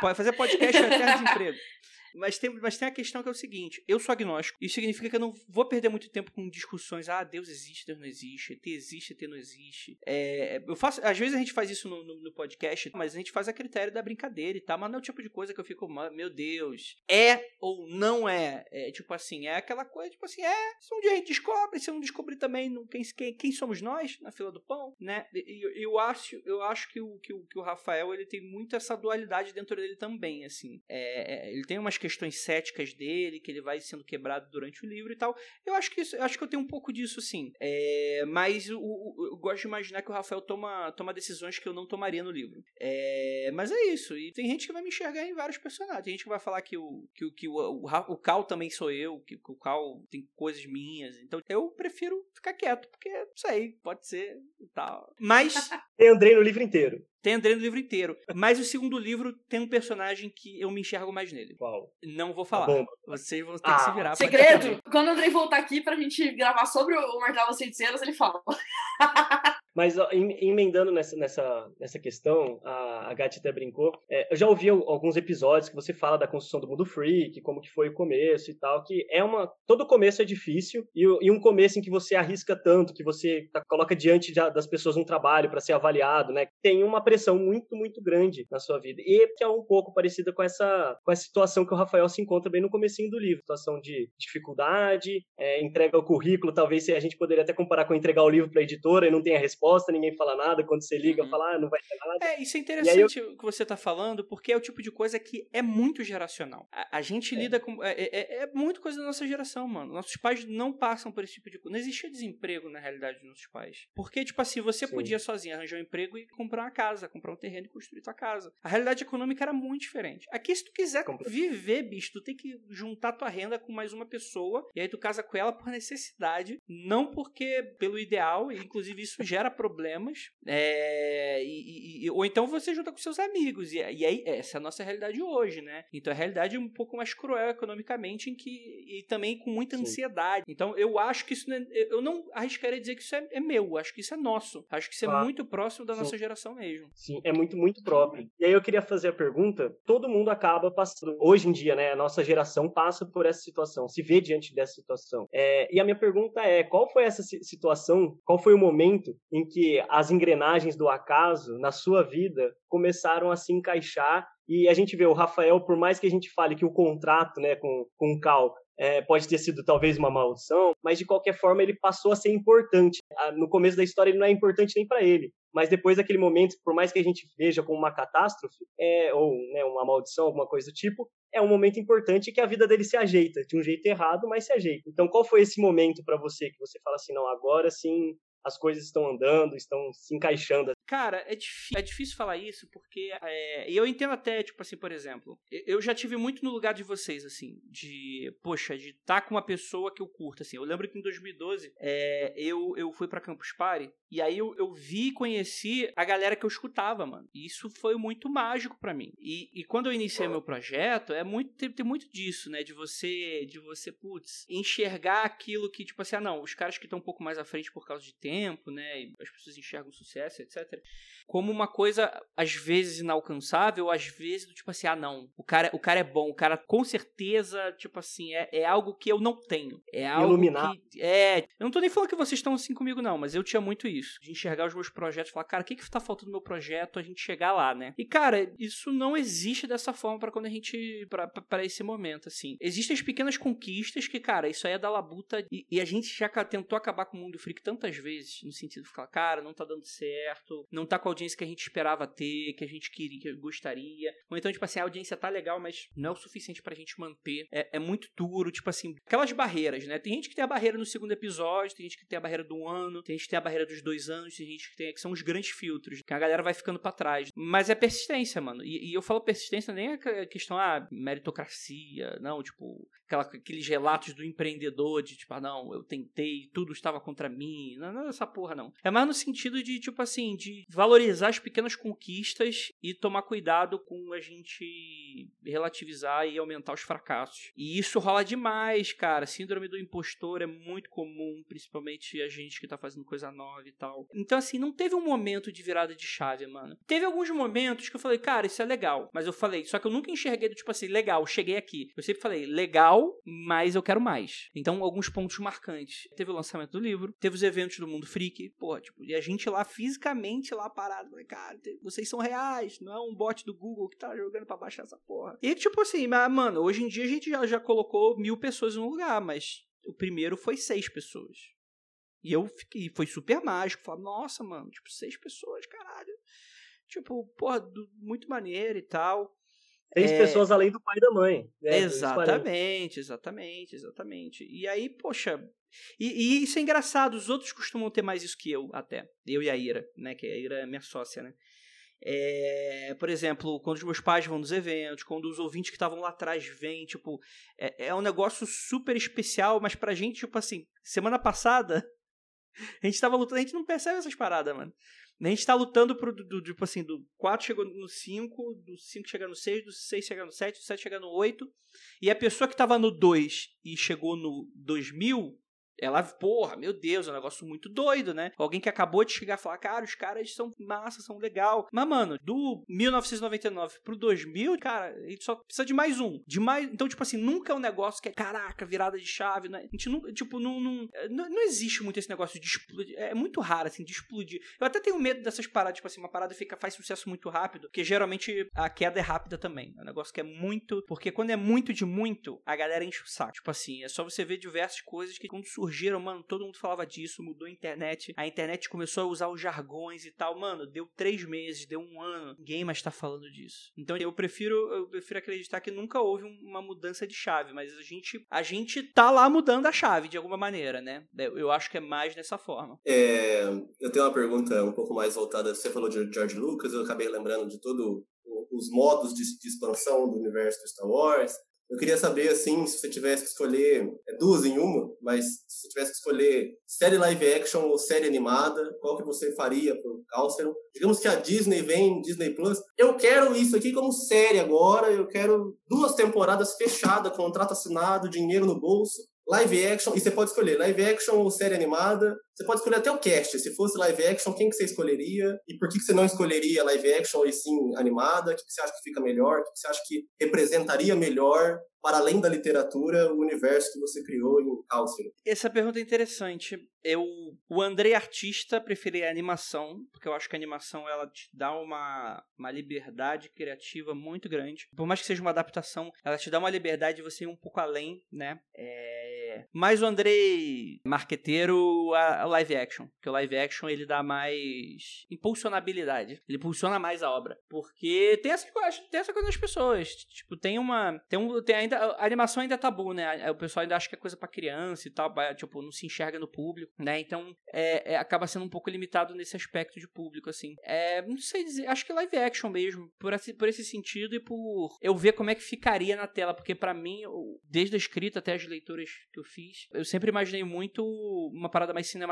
Pode fazer podcast até desemprego. Mas tem, mas tem a questão que é o seguinte: eu sou agnóstico. Isso significa que eu não vou perder muito tempo com discussões. Ah, Deus existe, Deus não existe. ET existe, ET não existe. É, eu faço, às vezes a gente faz isso no, no, no, podcast, mas a gente faz a critério da brincadeira e tal. Mas não é o tipo de coisa que eu fico, meu Deus, é ou não é? é tipo assim, é aquela coisa, tipo assim, é. Se um dia a gente descobre, se eu não descobrir também não, quem, quem, quem somos nós na fila do pão, né? Eu, eu, acho, eu acho que o, que, o, que o Rafael ele tem muito essa dualidade dentro dele também, assim. É, é ele tem umas questões céticas dele, que ele vai sendo quebrado durante o livro e tal. Eu acho que isso, eu acho que eu tenho um pouco disso, sim. É, mas eu gosto de imaginar que o Rafael toma, toma decisões que eu não tomaria no livro. É, mas é isso. E tem gente que vai me enxergar em vários personagens. Tem gente que vai falar que o, que, que o, o, o Cal também sou eu, que, que o Cal tem coisas minhas. Então eu prefiro ficar quieto, porque não sei, pode ser e tal. Mas. Eu andei no livro inteiro. Tem André no livro inteiro. Mas o segundo livro tem um personagem que eu me enxergo mais nele. Qual? Não vou falar. Tá Vocês vão ter ah, que se virar. Segredo! Quando o Andrei voltar aqui pra gente gravar sobre o Martelo das Feiticeiras, ele fala. Mas emendando nessa, nessa, nessa questão, a, a Gatti até brincou, é, eu já ouvi alguns episódios que você fala da construção do mundo freak, como que foi o começo e tal, que é uma... Todo começo é difícil, e, e um começo em que você arrisca tanto, que você tá, coloca diante de, das pessoas um trabalho para ser avaliado, né? Tem uma pressão muito, muito grande na sua vida. E que é um pouco parecida com essa, com essa situação que o Rafael se encontra bem no comecinho do livro. Situação de dificuldade, é, entrega o currículo, talvez a gente poderia até comparar com entregar o livro para a editora e não tem a resposta resposta, ninguém fala nada. Quando você liga, Uhum. fala, ah, não vai ter nada. É, isso é interessante o que você tá falando, porque é o tipo de coisa que é muito geracional. A, a gente É. lida com. É, é, é muito coisa da nossa geração, mano. Nossos pais não passam por esse tipo de coisa. Não existia desemprego, na realidade, dos nossos pais. Porque, tipo assim, você Sim. podia sozinho arranjar um emprego e comprar uma casa, comprar um terreno e construir tua casa. A realidade econômica era muito diferente. Aqui, se tu quiser Compre- viver, bicho, tu tem que juntar tua renda com mais uma pessoa e aí tu casa com ela por necessidade, não porque pelo ideal, e inclusive isso gera problemas. É, e- e- ou então você junta com seus amigos. E, e aí, essa é a nossa realidade hoje, né? Então a realidade é um pouco mais cruel economicamente em que, e também com muita Sim. ansiedade. Então eu acho que isso não é, eu não arriscaria dizer que isso é, é meu, eu acho que isso é nosso. Acho que isso é muito próximo da Sim. nossa geração mesmo. Sim, é muito, muito próprio. E aí eu queria fazer a pergunta: todo mundo acaba passando, hoje em dia, né? A nossa geração passa por essa situação, se vê diante dessa situação. É, e a minha pergunta é: qual foi essa si- situação, qual foi o momento em que as engrenagens do acaso na sua vida começaram a se encaixar? E a gente vê o Rafael, por mais que a gente fale que o contrato né, com, com o Cal é, pode ter sido talvez uma maldição, mas de qualquer forma ele passou a ser importante. Ah, No começo da história ele não é importante nem para ele, mas depois daquele momento, por mais que a gente veja como uma catástrofe, é, ou né, uma maldição, alguma coisa do tipo, é um momento importante que a vida dele se ajeita, de um jeito errado, mas se ajeita. Então qual foi esse momento para você que você fala assim, não, agora sim as coisas estão andando, estão se encaixando? Cara, é, difí- é difícil falar isso porque. é, e eu entendo até, tipo assim, por exemplo, eu já tive muito no lugar de vocês, assim, de, poxa, de estar com uma pessoa que eu curto, assim. Eu lembro que em 2012 é, eu, eu fui pra Campus Party e aí eu, eu vi e conheci a galera que eu escutava, mano. E isso foi muito mágico pra mim. E, e quando eu iniciei meu projeto, é muito, tem, tem muito disso, né? De você, de você, putz, enxergar aquilo que, tipo assim, ah, não, os caras que estão um pouco mais à frente por causa de tempo, né? E as pessoas enxergam sucesso, etc. Como uma coisa, às vezes, inalcançável, às vezes, do tipo assim, ah, não, o cara, o cara é bom, o cara com certeza, tipo assim, é, é algo que eu não tenho. É algo Iluminado. que. É. Eu não tô nem falando que vocês estão assim comigo, não, mas eu tinha muito isso. De enxergar os meus projetos e falar, cara, o que que tá faltando no meu projeto a gente chegar lá, né? E, cara, isso não existe dessa forma pra quando a gente. pra esse momento, assim. Existem as pequenas conquistas que, cara, isso aí é da labuta. E, e a gente já tentou acabar com o mundo freak tantas vezes, no sentido de falar, cara, não tá dando certo, não tá com a audiência que a gente esperava ter, que a gente queria, que gostaria. Ou então, tipo assim, a audiência tá legal, mas não é o suficiente pra gente manter. É, é muito duro, tipo assim, aquelas barreiras, né? Tem gente que tem a barreira no segundo episódio, tem gente que tem a barreira do ano, tem gente que tem a barreira dos dois anos, tem gente que tem, que são os grandes filtros, que a galera vai ficando pra trás. Mas é persistência, mano. E, e eu falo persistência nem a questão, ah, meritocracia, não, tipo, aquela, aqueles relatos do empreendedor de, tipo, ah, não, eu tentei, tudo estava contra mim, não, não essa porra, não. É mais no sentido de, tipo assim, de valorizar as pequenas conquistas e tomar cuidado com a gente relativizar e aumentar os fracassos. E isso rola demais, cara. Síndrome do impostor é muito comum, principalmente a gente que tá fazendo coisa nova e tal. Então, assim, não teve um momento de virada de chave, mano. Teve alguns momentos que eu falei, cara, isso é legal. Mas eu falei, só que eu nunca enxerguei do tipo assim, legal, cheguei aqui. Eu sempre falei, legal, mas eu quero mais. Então, alguns pontos marcantes. Teve o lançamento do livro, teve os eventos do Mundo Freak, pô, tipo, e a gente lá fisicamente lá parado. Falei, cara, vocês são reais, não é um bot do Google que tá jogando pra baixar essa porra. E tipo assim, mas, mano, hoje em dia a gente já, já colocou mil pessoas no lugar, mas o primeiro foi seis pessoas. E eu fiquei, foi super mágico. Falei, nossa, mano, tipo, seis pessoas, caralho. Tipo, porra, muito maneiro e tal. Três É. pessoas além do pai e da mãe. né? Exatamente, exatamente, exatamente. E aí, poxa. E, e isso é engraçado, os outros costumam ter mais isso que eu, até. Eu e a Ira, né? Que a Ira é minha sócia, né? É, por exemplo, quando os meus pais vão nos eventos, quando os ouvintes que estavam lá atrás vêm, tipo, é, é um negócio super especial, mas pra gente, tipo assim, semana passada, a gente tava lutando, a gente não percebe essas paradas, mano. A gente tá lutando pro, do, do- tipo assim, do 4 chegou no 5, do 5 chegar no 6, do 6 chegar no 7, do 7 chegar no 8, e a pessoa que tava no 2 e chegou no 2000, ela, porra, meu Deus, é um negócio muito doido, né? Alguém que acabou de chegar e falar, cara, os caras são massa, são legal. Mas, mano, do 1999 pro 2000, cara, a gente só precisa de mais um. De mais... Então, tipo assim, nunca é um negócio que é, caraca, virada de chave, né? A gente nunca, tipo, não, não, não, não existe muito esse negócio de explodir. É muito raro, assim, de explodir. Eu até tenho medo dessas paradas, tipo assim, uma parada fica, faz sucesso muito rápido, porque geralmente a queda é rápida também. É um negócio que é muito. Porque quando é muito de muito, a galera enche o saco. Tipo assim, é só você ver diversas coisas que quando surgem surgiram, mano, todo mundo falava disso, mudou a internet, a internet começou a usar os jargões e tal, mano, deu três meses, deu um ano, ninguém mais tá falando disso. Então eu prefiro, eu prefiro acreditar que nunca houve uma mudança de chave, mas a gente, a gente tá lá mudando a chave de alguma maneira, né? Eu, eu acho que é mais dessa forma. É, eu tenho uma pergunta um pouco mais voltada, você falou de George Lucas, eu acabei lembrando de todo os modos de, de expansão do universo do Star Wars, eu queria saber, assim, se você tivesse que escolher, é duas em uma, mas se você tivesse que escolher série live action ou série animada, qual que você faria pro Calceron? Digamos que a Disney vem, Disney Plus, eu quero isso aqui como série agora, eu quero duas temporadas fechadas, contrato assinado, dinheiro no bolso, live action, e você pode escolher live action ou série animada. Você pode escolher até o cast. Se fosse live action, quem que você escolheria? E por que, que você não escolheria live action e sim animada? O que, que você acha que fica melhor? O que, que você acha que representaria melhor para além da literatura, o universo que você criou em Calcium? Essa pergunta é interessante. Eu, o André artista preferia a animação, porque eu acho que a animação ela te dá uma, uma liberdade criativa muito grande. Por mais que seja uma adaptação, ela te dá uma liberdade de você ir um pouco além, né? É... Mas o André marqueteiro, a, a live action, porque o live action ele dá mais impulsionabilidade, ele impulsiona mais a obra, porque tem essa coisa, tem essa coisa nas pessoas, tipo tem uma, tem um, tem ainda a animação ainda é tabu, né? O pessoal ainda acha que é coisa para criança e tal, tipo não se enxerga no público, né? Então é, é, acaba sendo um pouco limitado nesse aspecto de público, assim. É, não sei dizer, acho que live action mesmo, por esse, por esse sentido e por eu ver como é que ficaria na tela, porque para mim, desde a escrita até as leituras que eu fiz, eu sempre imaginei muito uma parada mais cinematográfica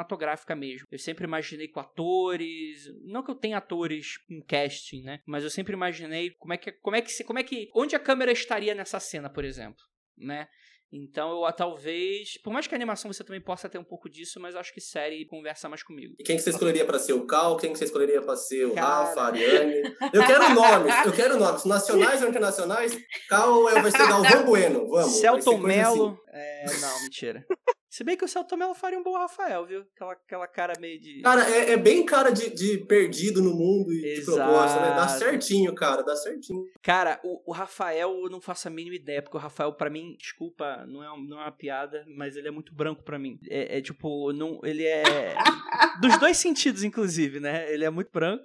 mesmo. Eu sempre imaginei com atores, não que eu tenha atores em casting, né? Mas eu sempre imaginei como é que como é que como é que onde a câmera estaria nessa cena, por exemplo, né? Então eu talvez, por mais que a animação você também possa ter um pouco disso, mas eu acho que série conversa mais comigo. E quem que você escolheria para ser o Cal? Quem que você escolheria para ser o Cara... Rafa, a Ariane? Eu quero nomes, eu quero nomes, nacionais ou internacionais. Cal vai ser Galvão Bueno, vamos. Celton Mello. Assim. É, não, mentira. Se bem que o Celto Melo faria um bom Rafael, viu? Aquela, aquela cara meio de. Cara, é, é bem cara de, de perdido no mundo e Exato. de proposta, né? Dá certinho, cara, dá certinho. Cara, o, o Rafael eu não faço a mínima ideia, porque o Rafael, para mim, desculpa, não é, não é uma piada, mas ele é muito branco para mim. É, é, tipo, não, ele é. dos dois sentidos, inclusive, né? Ele é muito branco,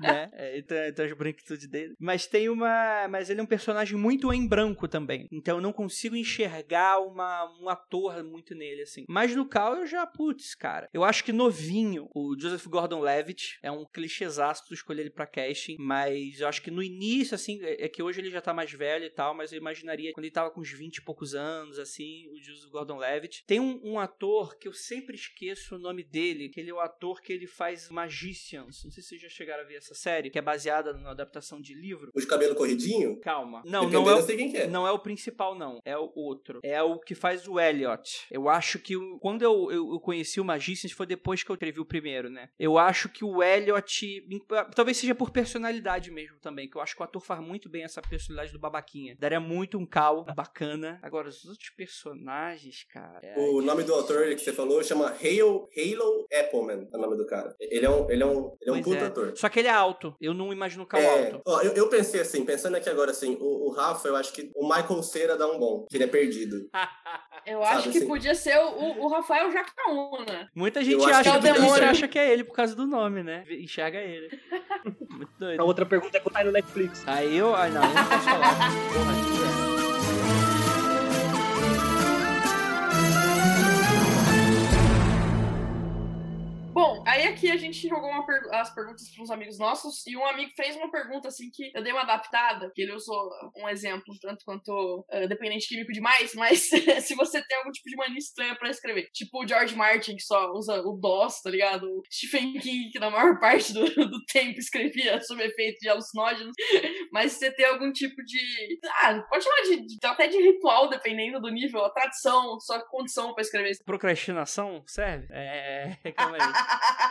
né? É, então, então as branquitudes dele. Mas tem uma. Mas ele é um personagem muito em branco também. Então eu não consigo enxergar uma, um ator muito nele dele, assim. Mas no Cal eu já, putz, cara. Eu acho que novinho, o Joseph Gordon-Levitt é um clichêzaço tu escolher ele pra casting, mas eu acho que no início, assim, é, é que hoje ele já tá mais velho e tal, mas eu imaginaria quando ele tava com uns 20 e poucos anos, assim, o Joseph Gordon-Levitt. Tem um, um, ator que eu sempre esqueço o nome dele, que ele é o ator que ele faz Magicians. Não sei se vocês já chegaram a ver essa série, que é baseada na adaptação de livro. O de cabelo corridinho? Calma. Não, não é, o, é. não é o principal, não. É o outro. É o que faz o Elliot. Eu acho acho que quando eu, eu, eu conheci o Magicians foi depois que eu escrevi o primeiro, né? Eu acho que o Elliot, talvez seja por personalidade mesmo também, que eu acho que o ator faz muito bem essa personalidade do babaquinha. Daria muito um cal bacana. Agora, os outros personagens, cara. É... O nome do autor que você falou chama Halo, Halo Appleman, é o nome do cara. Ele é um, ele é um, ele é um puta é. ator. Só que ele é alto. Eu não imagino o cal é, alto. Ó, eu, eu, pensei assim, pensando aqui agora assim, o, o Rafa, eu acho que o Michael Cera dá um bom, que ele é perdido. eu Sabe, acho que assim? podia ser o, o Rafael Jacaúna. Muita gente acha que, que, é acha que é ele por causa do nome, né? Enxerga ele. Muito doido. A outra pergunta é quando tá no Netflix. Aí eu. Ai, não, eu não posso falar. aí aqui a gente jogou per as perguntas para uns amigos nossos e um amigo fez uma pergunta assim que eu dei uma adaptada, que ele usou um exemplo tanto quanto uh, dependente químico demais, mas se você tem algum tipo de mania estranha para escrever, tipo o George Martin que só usa o DOS, tá ligado? O Stephen King que na maior parte do, do tempo escrevia sob efeito de alucinógenos, mas você tem algum tipo de, ah, pode chamar de, de até de ritual dependendo do nível, a tradição, sua condição para escrever. Procrastinação serve? É, calma aí.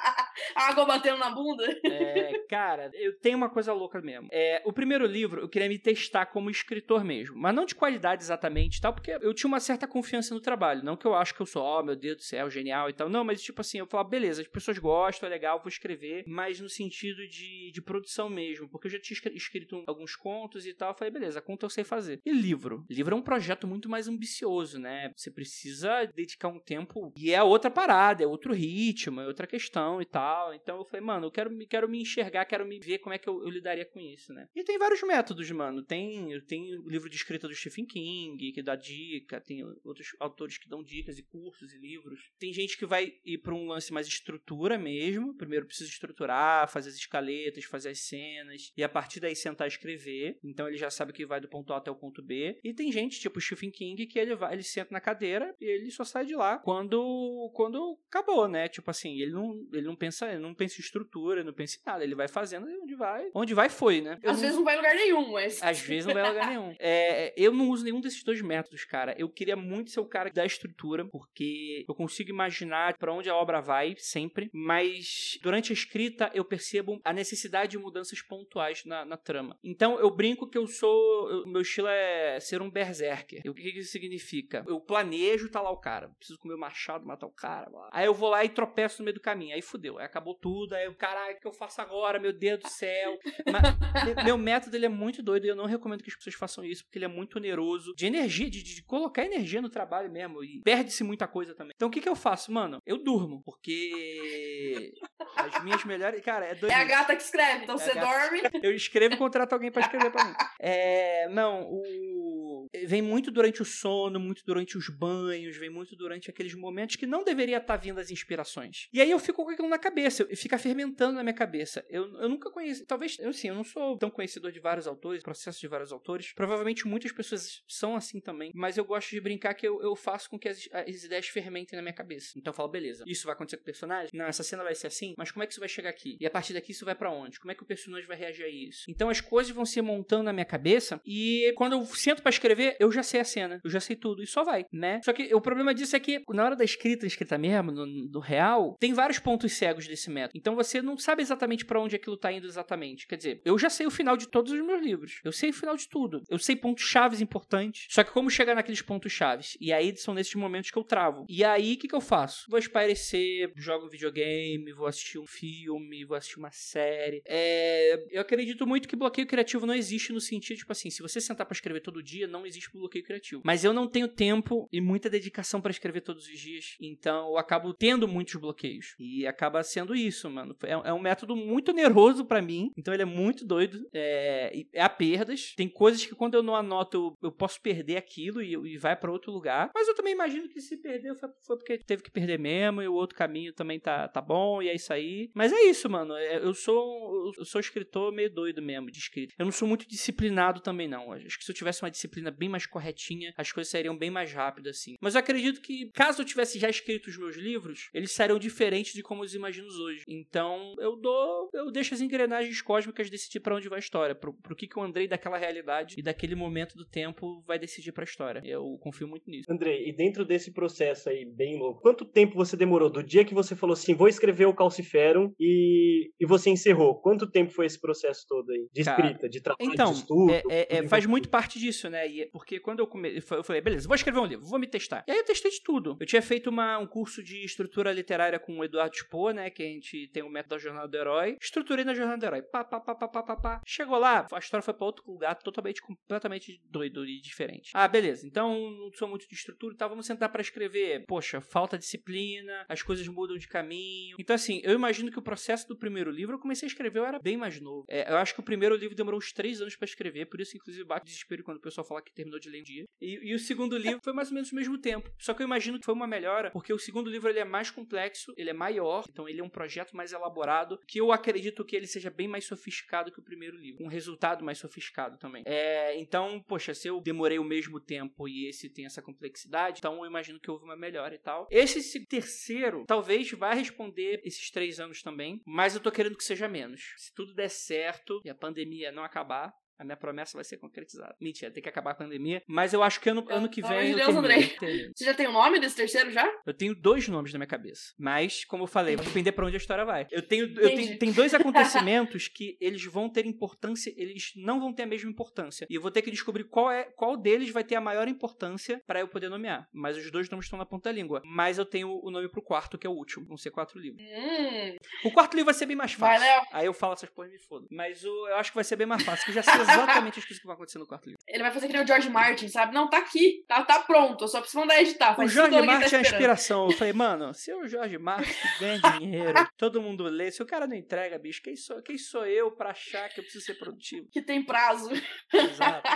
Água batendo na bunda. É, cara, eu tenho uma coisa louca mesmo. É, o primeiro livro, eu queria me testar como escritor mesmo. Mas não de qualidade exatamente tal, porque eu tinha uma certa confiança no trabalho. Não que eu acho que eu sou, oh, meu Deus do céu, genial e tal. Não, mas tipo assim, eu falava, beleza, as pessoas gostam, é legal, vou escrever. Mas no sentido de, de produção mesmo. Porque eu já tinha escrito alguns contos e tal. Eu falei, beleza, conta eu sei fazer. E livro? Livro é um projeto muito mais ambicioso, né? Você precisa dedicar um tempo. E é outra parada, é outro ritmo, é outra questão e tal. Então eu falei, mano, eu quero, quero me enxergar, quero me ver como é que eu, eu lidaria com isso, né? E tem vários métodos, mano. Tem, tem o livro de escrita do Stephen King, que dá dica, tem outros autores que dão dicas e cursos e livros. Tem gente que vai ir para um lance mais estrutura mesmo. Primeiro precisa estruturar, fazer as escaletas, fazer as cenas, e a partir daí sentar e escrever. Então ele já sabe que vai do ponto A até o ponto B. E tem gente, tipo o Stephen King, que ele vai, ele senta na cadeira e ele só sai de lá quando quando acabou, né? Tipo assim, ele não, ele não pensa, ele não pensa em estrutura, não pensa em nada, ele vai fazendo e onde vai, onde vai foi, né? Eu Às não... vezes não vai em lugar nenhum, mas Às vezes não vai em lugar nenhum. É, eu não uso nenhum desses dois métodos, cara. Eu queria muito ser o cara da estrutura, porque eu consigo imaginar para onde a obra vai sempre, mas durante a escrita eu percebo a necessidade de mudanças pontuais na, na trama. Então eu brinco que eu sou, o meu estilo é ser um berserker. O que, que isso significa? Eu planejo, tá lá o cara. Preciso comer o machado, matar o cara. Blá. Aí eu vou lá e tropeço no meio do caminho. Aí fudeu. Aí acabou tudo. Aí o caralho, o que eu faço agora? Meu Deus do céu. Mas, meu método ele é muito doido e eu não recomendo que as pessoas façam isso porque ele é muito oneroso de energia, de, de colocar energia no trabalho mesmo. E perde-se muita coisa também. Então o que, que eu faço, mano? Eu durmo. Porque as minhas melhores. Cara, é doido. É a gata que escreve, então é você dorme. Eu escrevo e contrato alguém para escrever pra mim. É. Não, o. Vem muito durante o sono, muito durante os banhos, vem muito durante aqueles momentos que não deveria estar tá vindo as inspirações. E aí eu fico com aquilo na cabeça, fica fermentando na minha cabeça. Eu, eu nunca conheci, talvez, eu sim, eu não sou tão conhecedor de vários autores, processos de vários autores. Provavelmente muitas pessoas são assim também, mas eu gosto de brincar que eu, eu faço com que as, as ideias fermentem na minha cabeça. Então eu falo, beleza, isso vai acontecer com o personagem? Não, essa cena vai ser assim, mas como é que isso vai chegar aqui? E a partir daqui isso vai para onde? Como é que o personagem vai reagir a isso? Então as coisas vão se montando na minha cabeça e quando eu sento para escrever, eu já sei a cena, eu já sei tudo e só vai, né? Só que o problema disso é que na hora da escrita, escrita mesmo, no real, tem vários pontos cegos desse método. Então você não sabe exatamente para onde aquilo tá indo exatamente. Quer dizer, eu já sei o final de todos os meus livros. Eu sei o final de tudo. Eu sei pontos chaves importantes. Só que como chegar naqueles pontos chaves? E aí são nesses momentos que eu travo. E aí o que, que eu faço? Vou espairecer, jogo um videogame, vou assistir um filme, vou assistir uma série. É... Eu acredito muito que bloqueio criativo não existe no sentido, tipo assim, se você sentar para escrever todo dia, não existe bloqueio criativo. Mas eu não tenho tempo e muita dedicação para escrever todos os dias. Então eu acabo tendo muitos bloqueios. E acaba sendo isso, mano. É, é um método muito oneroso para mim. Então ele é muito doido. É, é a perdas. Tem coisas que quando eu não anoto, eu, eu posso perder aquilo e, e vai para outro lugar. Mas eu também imagino que se perder foi, foi, porque teve que perder mesmo. E o outro caminho também tá, tá bom. E é isso aí. Mas é isso, mano. É, eu sou eu sou escritor meio doido mesmo de escrita. Eu não sou muito disciplinado também, não. Acho que se eu tivesse uma disciplina bem mais corretinha, as coisas sairiam bem mais rápido, assim. Mas eu acredito que, caso eu tivesse já escrito os meus livros, eles seriam diferentes de como os imagino hoje. Então, eu dou. Eu deixo as engrenagens cósmicas decidir para onde vai a história. Pro, pro que, que o Andrei daquela realidade e daquele momento do tempo vai decidir pra história. Eu confio muito nisso. Andrei, e dentro desse processo aí, bem louco, quanto tempo você demorou do dia que você falou assim, vou escrever o Calciferum e, e você encerrou? Quanto tempo foi esse processo todo aí? De escrita, Cara, de trabalho, então, de estudo? É, é, é, faz muito parte disso, né? E, porque quando eu comecei, eu falei, beleza, vou escrever um livro, vou me testar. E aí eu testei de tudo. Eu tinha feito uma, um curso de estrutura literária com o Eduardo Spohr, né? Que a gente tem o método da jornada do herói. Estruturei na jornada do herói. Pá, pá, pá, pá, pá, pá, pá. Chegou lá, a história foi pra outro lugar, totalmente, completamente doido e diferente. Ah, beleza. Então, não sou muito de estrutura e tal, vamos sentar para escrever. Poxa, falta disciplina, as coisas mudam de caminho. Então, assim, eu imagino que o processo do primeiro livro, eu comecei a escrever, eu era bem mais novo. É, eu acho que o primeiro livro demorou uns três anos para escrever, por isso, inclusive, bate desespero quando o pessoal fala que terminou de ler um dia. E, e, o segundo livro foi mais ou menos o mesmo tempo. Só que eu imagino que foi uma melhora, porque o segundo livro ele é mais complexo, ele é maior, então ele é um projeto mais elaborado, que eu acredito que ele seja bem mais sofisticado que o primeiro livro. Um resultado mais sofisticado também. É, então, poxa, se eu demorei o mesmo tempo e esse tem essa complexidade, então eu imagino que houve uma melhora e tal. Esse terceiro talvez vá responder esses três anos também, mas eu tô querendo que seja menos. Se tudo der certo e a pandemia não acabar, A minha promessa vai ser concretizada. Mentira, tem que acabar a pandemia. Mas eu acho que ano, ano que Pelo vem. amor de eu Deus. Você já tem o nome desse terceiro já? Eu tenho dois nomes na minha cabeça. Mas, como eu falei, vai depender pra onde a história vai. Eu tenho, eu tenho tem dois acontecimentos que eles vão ter importância, eles não vão ter a mesma importância. E eu vou ter que descobrir qual é qual deles vai ter a maior importância pra eu poder nomear. Mas os dois nomes estão na ponta da língua. Mas eu tenho o nome pro quarto, que é o último. Vão ser quatro livros. Hum, O quarto livro vai ser bem mais Vai, fácil. Léo. Aí eu falo essas porras e me foda. Mas o, eu acho que vai ser bem mais fácil, que já sei exatamente as coisas que vão acontecer no quarto livro. ele vai fazer que nem o George Martin, sabe? Não, tá aqui. Tá, tá pronto. Eu só preciso mandar editar. O tudo alguém Martin tá é a inspiração. Eu falei, mano, se o Jorge Martin ganha dinheiro, todo mundo lê, se o cara não entrega, bicho, quem sou, quem sou eu pra achar que eu preciso ser produtivo? Que tem prazo. Exato.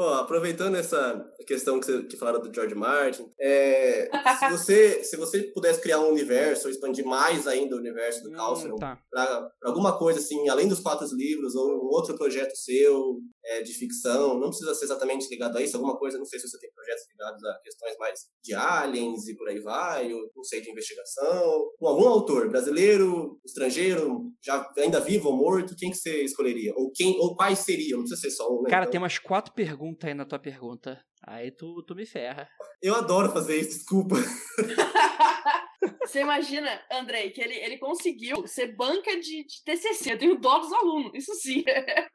Ó, aproveitando essa questão que, você, que falaram do George Martin, é, se, você, se você pudesse criar um universo ou expandir mais ainda o universo do Calcium, tá. para alguma coisa assim, além dos quatro livros, ou um outro projeto seu é, de ficção, não precisa ser exatamente ligado a isso, alguma coisa, não sei se você tem projetos ligados a questões mais de aliens e por aí vai, ou não sei, de investigação, com algum autor, brasileiro, estrangeiro, já ainda vivo ou morto, quem que você escolheria? Ou quem, ou quais seriam? Não precisa ser só um, né? Cara, Então, tem umas quatro perguntas aí na tua pergunta. Aí tu, tu me ferra. Eu adoro fazer isso, desculpa. Você imagina, Andrei, que ele, ele conseguiu ser banca de, de TCC. Eu tenho dó dos alunos, isso sim.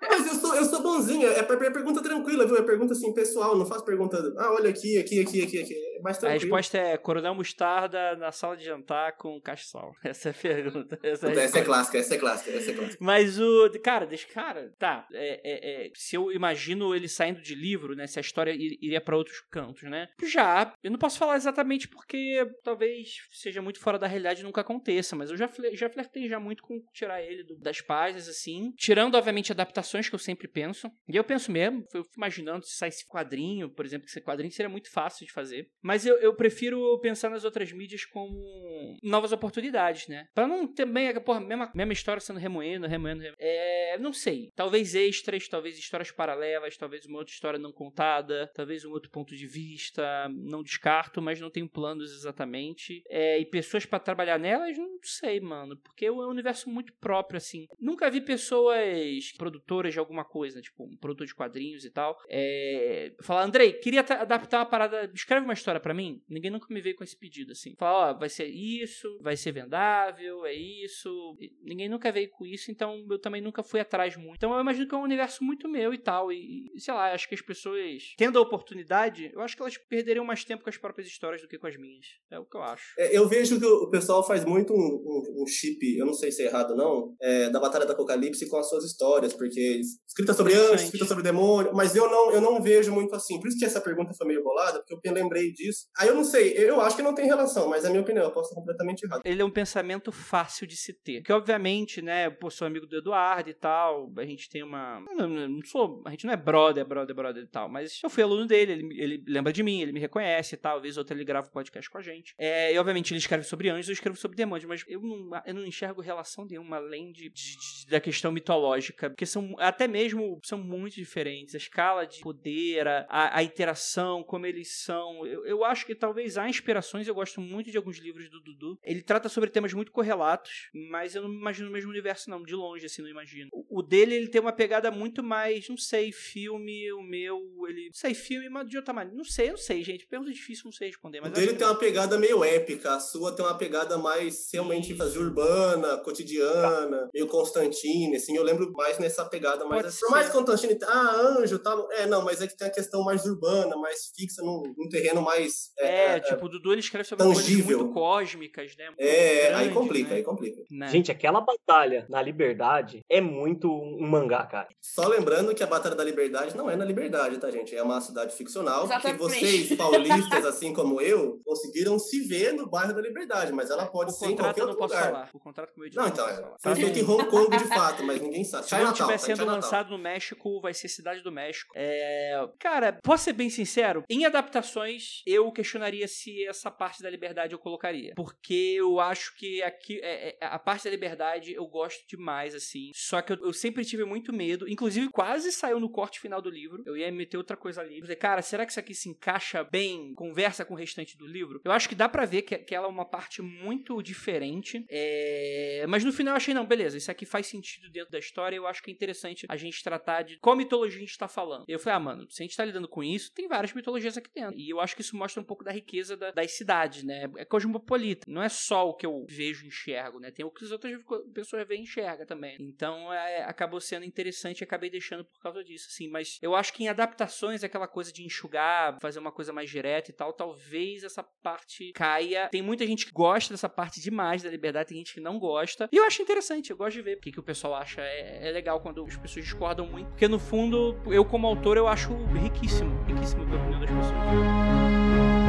Mas eu sou, eu sou bonzinho, é per- pergunta tranquila, viu? É pergunta assim, pessoal, não faço pergunta, ah, olha aqui, aqui, aqui, aqui, aqui. É mais A tranquilo. resposta é Coronel Mostarda na sala de jantar com castiçal. Essa é a pergunta. Essa é a essa é clássica, essa é clássica, essa é clássica. Mas o. Cara, deixa. Cara, tá. é- é- é, se eu imagino ele saindo de livro, né? Se a história ir- iria pra outros cantos, né? Já. Eu não posso falar exatamente porque talvez seja muito fora da realidade e nunca aconteça. Mas eu já, já flertei já muito com tirar ele do- das páginas, assim. Tirando, obviamente, adaptações que eu sempre penso. E eu penso mesmo, eu imaginando se saísse quadrinho, por exemplo, que esse quadrinho seria muito fácil de fazer. Mas eu, eu prefiro pensar nas outras mídias como novas oportunidades, né? Pra não também, porra, mesma, mesma história sendo remoendo, remoendo, remoendo. É, não sei. Talvez extras, talvez histórias paralelas, talvez uma outra história não contada, talvez um outro ponto de vista. Não descarto, mas não tenho planos exatamente. É, e pessoas pra trabalhar nelas, não sei, mano. Porque é um universo muito próprio, assim. Nunca vi pessoas produtoras de alguma coisa, tipo, um produtor de quadrinhos e tal. É, falar, Andrei, queria ta- adaptar uma parada. Escreve uma história pra mim. Ninguém nunca me veio com esse pedido, assim. Falar, ó, vai ser isso, vai ser vendável, é isso. Ninguém nunca veio com isso, então eu também nunca fui atrás muito. Então eu imagino que é um universo muito meu e tal. E, e, sei lá, acho que as pessoas, tendo a oportunidade, eu acho que elas perderiam mais tempo com as próprias histórias do que com as minhas. É o que eu acho. É, eu vejo que o pessoal faz muito um, um- um chip, eu não sei se é errado ou não, é, da Batalha do Apocalipse com as suas histórias, porque escrita sobre anjos, escrita sobre demônio, mas eu não, eu não vejo muito assim. Por isso que essa pergunta foi meio bolada, porque eu lembrei disso. Aí eu não sei, eu acho que não tem relação, mas é a minha opinião, eu posso estar completamente errado. ele é um pensamento fácil de se ter. Que, obviamente, né, pô, sou amigo do Eduardo e tal, a gente tem uma... Não, não- não sou... A gente não é brother, brother, brother e tal, mas eu fui aluno dele, ele, ele lembra de mim, ele me reconhece e tal, vez ou outra ele grava um podcast com a gente. É, e, obviamente, ele escreve sobre anjos, eu escrevo sobre demônios, mas eu não, eu não enxergo relação nenhuma além de, de- de- da questão mitológica, porque são, até mesmo, são muito diferentes. A escala de poder, a, a interação, como eles são. Eu, eu acho que talvez há inspirações, eu gosto muito de alguns livros do Dudu. Ele trata sobre temas muito correlatos, mas eu não me imagino o mesmo universo, não. De longe, assim, não imagino. O, o dele, ele tem uma pegada muito mais, não sei, filme, o meu, ele. Não sei, filme, mas de outra maneira. Não sei, eu não sei, gente. Pergunta difícil, não sei responder. O Mas eu dele tem uma pegada meio épica, sua tem uma pegada mais realmente fazer urbana, cotidiana, meio Constantine, assim, eu lembro mais nessa pegada mais. Pode Por mais que Constantine, ah, anjo, tal. É, não, mas é que tem a questão mais urbana, mais fixa, num, num terreno mais. É, tipo, o Dudu ele escreve sobre tangível. coisas muito cósmicas, né? Muito É, aí grandes, complica, né? aí complica. Né? Gente, aquela batalha na liberdade é muito um mangá, cara. Só lembrando que a Batalha da Liberdade não é na Liberdade, tá, gente? É uma cidade ficcional, Exatamente. porque vocês, paulistas, assim como eu, conseguiram se ver no bairro da Liberdade, mas ela pode o ser em contrato qualquer eu não outro posso lugar. falar. O contrato com o meu editor Não, então, é. falar. Foi feito em Hong Kong de fato, mas ninguém sabe. Se não Chinatown, estiver tá sendo lançado no México, vai ser Cidade do México. É... Cara, posso ser bem sincero? Em adaptações, eu questionaria se essa parte da liberdade eu colocaria. Porque eu acho que aqui é, é, a parte da liberdade eu gosto demais, assim. Só que eu, eu, sempre tive muito medo. Inclusive, quase saiu no corte final do livro. Eu ia meter outra coisa ali. Eu falei, cara, será que isso aqui se encaixa bem, conversa com o restante do livro? Eu acho que dá para ver que, que ela é uma parte muito diferente. É... Mas no final eu achei, não, beleza, isso aqui faz sentido dentro da história. Eu acho que é interessante a gente tratar de qual mitologia a gente tá falando. Eu falei, ah, mano, se a gente tá lidando com isso, tem várias mitologias aqui dentro. E eu acho que isso mostra um pouco da riqueza da, das cidades, né? É cosmopolita. Não é só o que eu vejo e enxergo, né? Tem o que as outras pessoas veem e enxergam também. Então, é, acabou sendo interessante e acabei deixando por causa disso, assim. Mas eu acho que em adaptações, aquela coisa de enxugar, fazer uma coisa mais direta e tal, talvez essa parte caia. Tem muita gente que gosta dessa parte demais da liberdade, tem gente que não gosta. E eu acho interessante, eu gosto de ver o que, o pessoal acha. É, é legal quando as pessoas discordam muito, porque no fundo, eu como autor, eu acho riquíssimo, riquíssimo a opinião das pessoas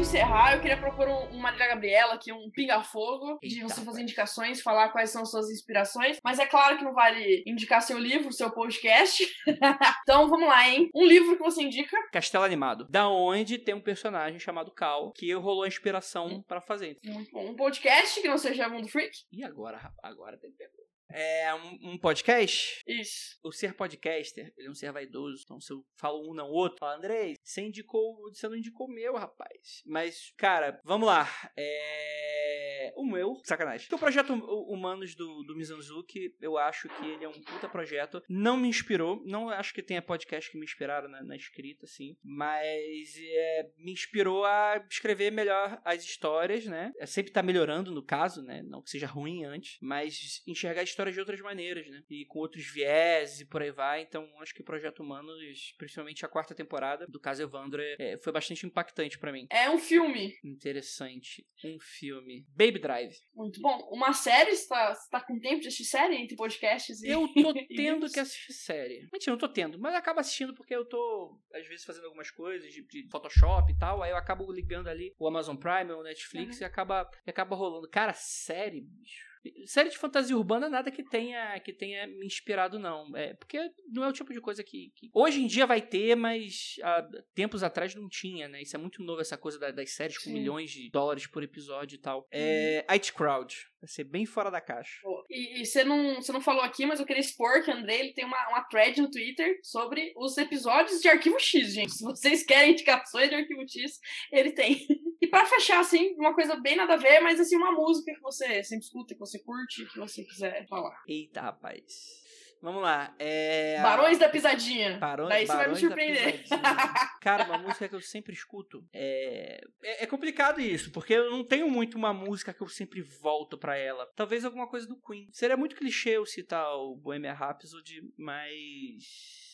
gente encerrar, eu queria propor um, uma Marília Gabriela aqui, um pinga-fogo, de você fazer indicações, falar quais são suas inspirações. Mas é claro que não vale indicar seu livro, seu podcast. então vamos lá, hein? Um livro que você indica? Castelo Animado. Da onde tem um personagem chamado Cal, que rolou a inspiração hum. para fazer. Muito bom. Um podcast que não seja Mundo Freak? E agora, agora tem que é um, um, podcast? Isso. O ser podcaster, ele é um ser vaidoso. Então, se eu falo um não outro, fala, Andrei, você indicou, você não indicou o meu, rapaz. Mas, cara, vamos lá. É. O meu, sacanagem. O projeto Humanos do, do Mizanzuki, eu acho que ele é um puta projeto. Não me inspirou. Não acho que tenha podcast que me inspiraram na, na escrita, assim. Mas é, me inspirou a escrever melhor as histórias, né? É, sempre tá melhorando, no caso, né? Não que seja ruim antes. Mas enxergar a história de outras maneiras, né? E com outros viés e por aí vai. Então, acho que o Projeto Humanos, principalmente a quarta temporada do caso Evandro, é, foi bastante impactante para mim. É um filme. Interessante. Um filme. Baby Drive. Muito bom. Uma série? Você tá, você tá com tempo de assistir série entre podcasts e. Eu tô tendo que assistir série. Mentira, não tô tendo, mas eu acabo assistindo porque eu tô, às vezes, fazendo algumas coisas de, de Photoshop e tal. Aí eu acabo ligando ali o Amazon Prime ou o Netflix uhum. e acaba, e acaba rolando. Cara, série, bicho Série de fantasia urbana nada que tenha que tenha me inspirado não, é porque não é o tipo de coisa que, que... hoje em dia vai ter, mas há tempos atrás não tinha, né? Isso é muito novo essa coisa das séries com Sim. milhões de dólares por episódio e tal. É, hum. It Crowd vai ser bem fora da caixa. E, você não você não falou aqui, mas eu queria expor que o André ele tem uma, uma thread no Twitter sobre os episódios de Arquivo X, gente. Se vocês querem indicações de Arquivo X, ele tem. E para fechar assim, uma coisa bem nada a ver, mas assim uma música que você sempre escuta, que você curte, que você quiser falar. Eita, rapaz. Vamos lá. É... Barões da Pisadinha. Barões, Daí você vai me surpreender. Cara, uma música que eu sempre escuto. É... é... é complicado isso, porque eu não tenho muito uma música que eu sempre volto para ela. Talvez alguma coisa do Queen. Seria muito clichê eu citar o Bohemian Rhapsody, mas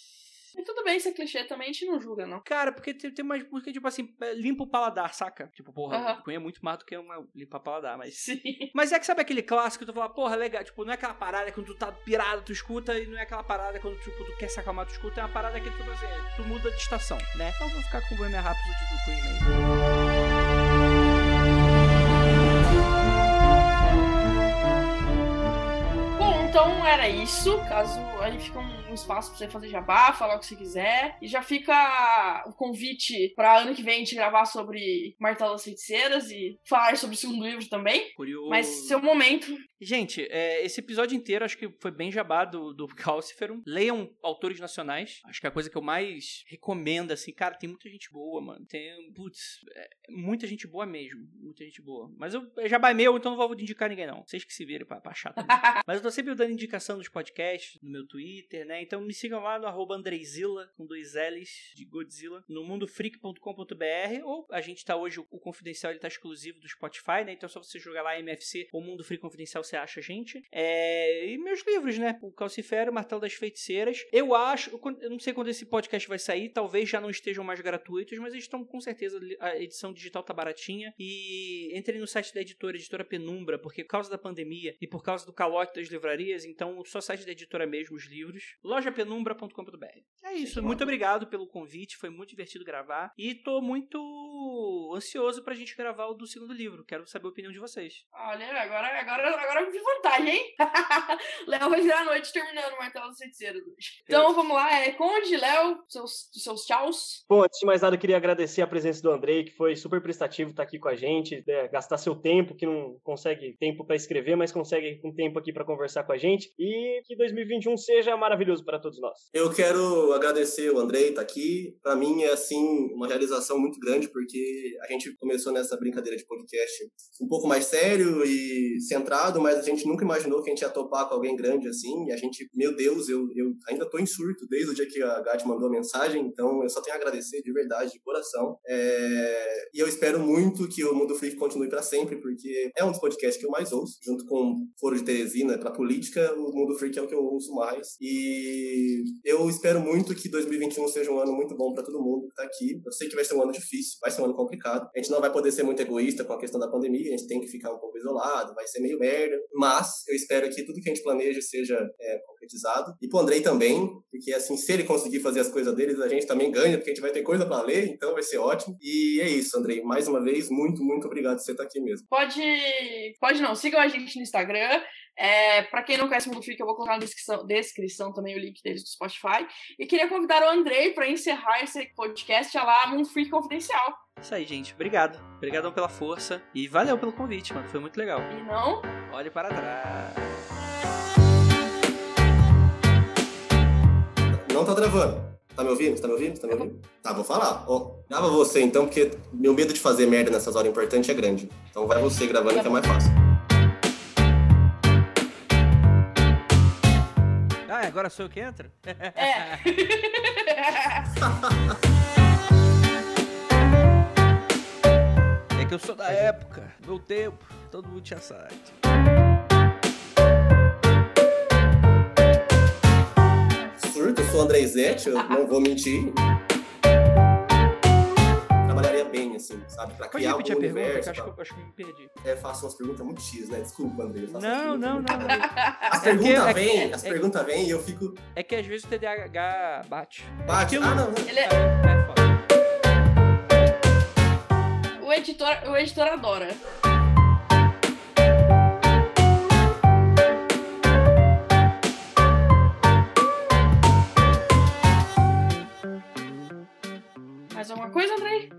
e tudo bem ser clichê também, a gente não julga, não. Cara, porque tem, tem umas músicas, tipo assim, é, limpa o paladar, saca? Tipo, porra, uhum. é muito mais do que uma limpa paladar, mas. Sim. Mas é que sabe aquele clássico que tu fala, porra, legal. Tipo, não é aquela parada quando tu tá pirado, tu escuta, e não é aquela parada quando tipo, tu quer se acalmar, tu escuta, é uma parada que tu, assim, tu muda de estação, né? Então vou ficar com o Bohemian Rhapsody do Queen mesmo. Então era isso. Caso aí fica um espaço pra você fazer jabá, falar o que você quiser. E já fica o convite pra ano que vem a gente gravar sobre Martelo das Feiticeiras e falar sobre o segundo livro também. Curioso. Mas seu momento. Gente, é, esse episódio inteiro acho que foi bem jabá do, do Calciferum. Leiam autores nacionais. Acho que é a coisa que eu mais recomendo, assim. Cara, tem muita gente boa, mano. Tem, putz, é, muita gente boa mesmo. Muita gente boa. Mas eu, jabá é meu, então não vou indicar ninguém, não. Vocês que se virem pra, pra achar também. Mas eu tô sempre dando indicação dos podcasts no meu Twitter, né? Então me sigam lá no arroba Andreizilla, com dois L's de Godzilla, no mundofreak.com.br ou a gente tá hoje, o Confidencial ele tá exclusivo do Spotify, né? Então é só você jogar lá MFC ou Mundo Freak Confidencial você acha a gente. É... E meus livros, né? O Calcifero, o Martelo das Feiticeiras. Eu acho, eu não sei quando esse podcast vai sair, talvez já não estejam mais gratuitos, mas eles estão com certeza, a edição digital tá baratinha. E entrem no site da editora, editora Penumbra, porque por causa da pandemia e por causa do calote das livrarias, então só site da editora mesmo, os livros. lojapenumbra.com.br. É isso, muito obrigado pelo convite, foi muito divertido gravar. E tô muito ansioso pra gente gravar o do segundo livro. Quero saber a opinião de vocês. Olha, agora, agora, agora eu vi vantagem, hein? Léo vai virar a noite terminando o Martelo dos Feiticeiros hoje. Então vamos lá, é Conde, Léo, seus, seus tchauz. Bom, antes de mais nada, eu queria agradecer a presença do Andrei, que foi super prestativo estar aqui com a gente, né, gastar seu tempo, que não consegue tempo para escrever, mas consegue um tempo aqui para conversar com a gente. E que 2021 seja maravilhoso para todos nós. Eu quero agradecer o Andrei estar aqui. Para mim é assim uma realização muito grande porque a gente começou nessa brincadeira de podcast um pouco mais sério e centrado, mas a gente nunca imaginou que a gente ia topar com alguém grande assim. E a gente, meu Deus, eu, eu ainda tô em surto desde o dia que a Gat mandou a mensagem, então eu só tenho a agradecer de verdade, de coração. É... E eu espero muito que o Mundo Freak continue para sempre, porque é um dos podcasts que eu mais ouço, junto com Foro de Teresina, para política, o Mundo Freak é o que eu ouço mais. E eu espero muito que 2021 seja um ano muito bom para todo mundo que tá aqui. Eu sei que vai ser um ano difícil, vai ser um ano complicado. A gente não vai poder ser muito egoísta com a questão da pandemia, a gente tem que ficar um pouco isolado, vai ser meio merda. Mas eu espero que tudo que a gente planeja seja é, concretizado. E pro Andrei também, porque assim, se ele conseguir fazer as coisas deles, a gente também ganha, porque a gente vai ter coisa para ler, então vai ser ótimo. E é isso, Andrei. Mais uma vez, muito, muito obrigado por você estar aqui mesmo. Pode. Pode não, sigam a gente no Instagram. É, para quem não conhece o Mundo Freak, eu vou colocar na descrição, descrição também o link deles do Spotify. E queria convidar o Andrei para encerrar esse podcast lá Mundo Freak Confidencial. Isso aí, gente. Obrigado. Obrigadão pela força. E valeu pelo convite, mano. Foi muito legal. E não? Olhe para trás. Não tá travando. Tá me ouvindo? Tá me ouvindo? Tá me ouvindo? Tá, vou falar. Ó, grava você então, porque meu medo de fazer merda nessas horas importantes é grande. Então vai você gravando que é mais fácil. Ah, agora sou eu que entro? É. É que eu sou da época, meu tempo, todo mundo tinha site. Surto, eu sou o Andrei Zete, eu não vou mentir. Sabe? Pra Pode criar repetir algum a pergunta? universo. Acho, que acho que me perdi. É, faço umas perguntas muito X, né? Desculpa, umas Não, não, não. não. As É perguntas é vêm, as é- perguntas vêm e eu fico. É que às vezes o TDAH bate. Bate. Aquilo- Ah, não, não. Ele é- É, é foda. o, editor, o editor adora. Mais alguma coisa, Andrei?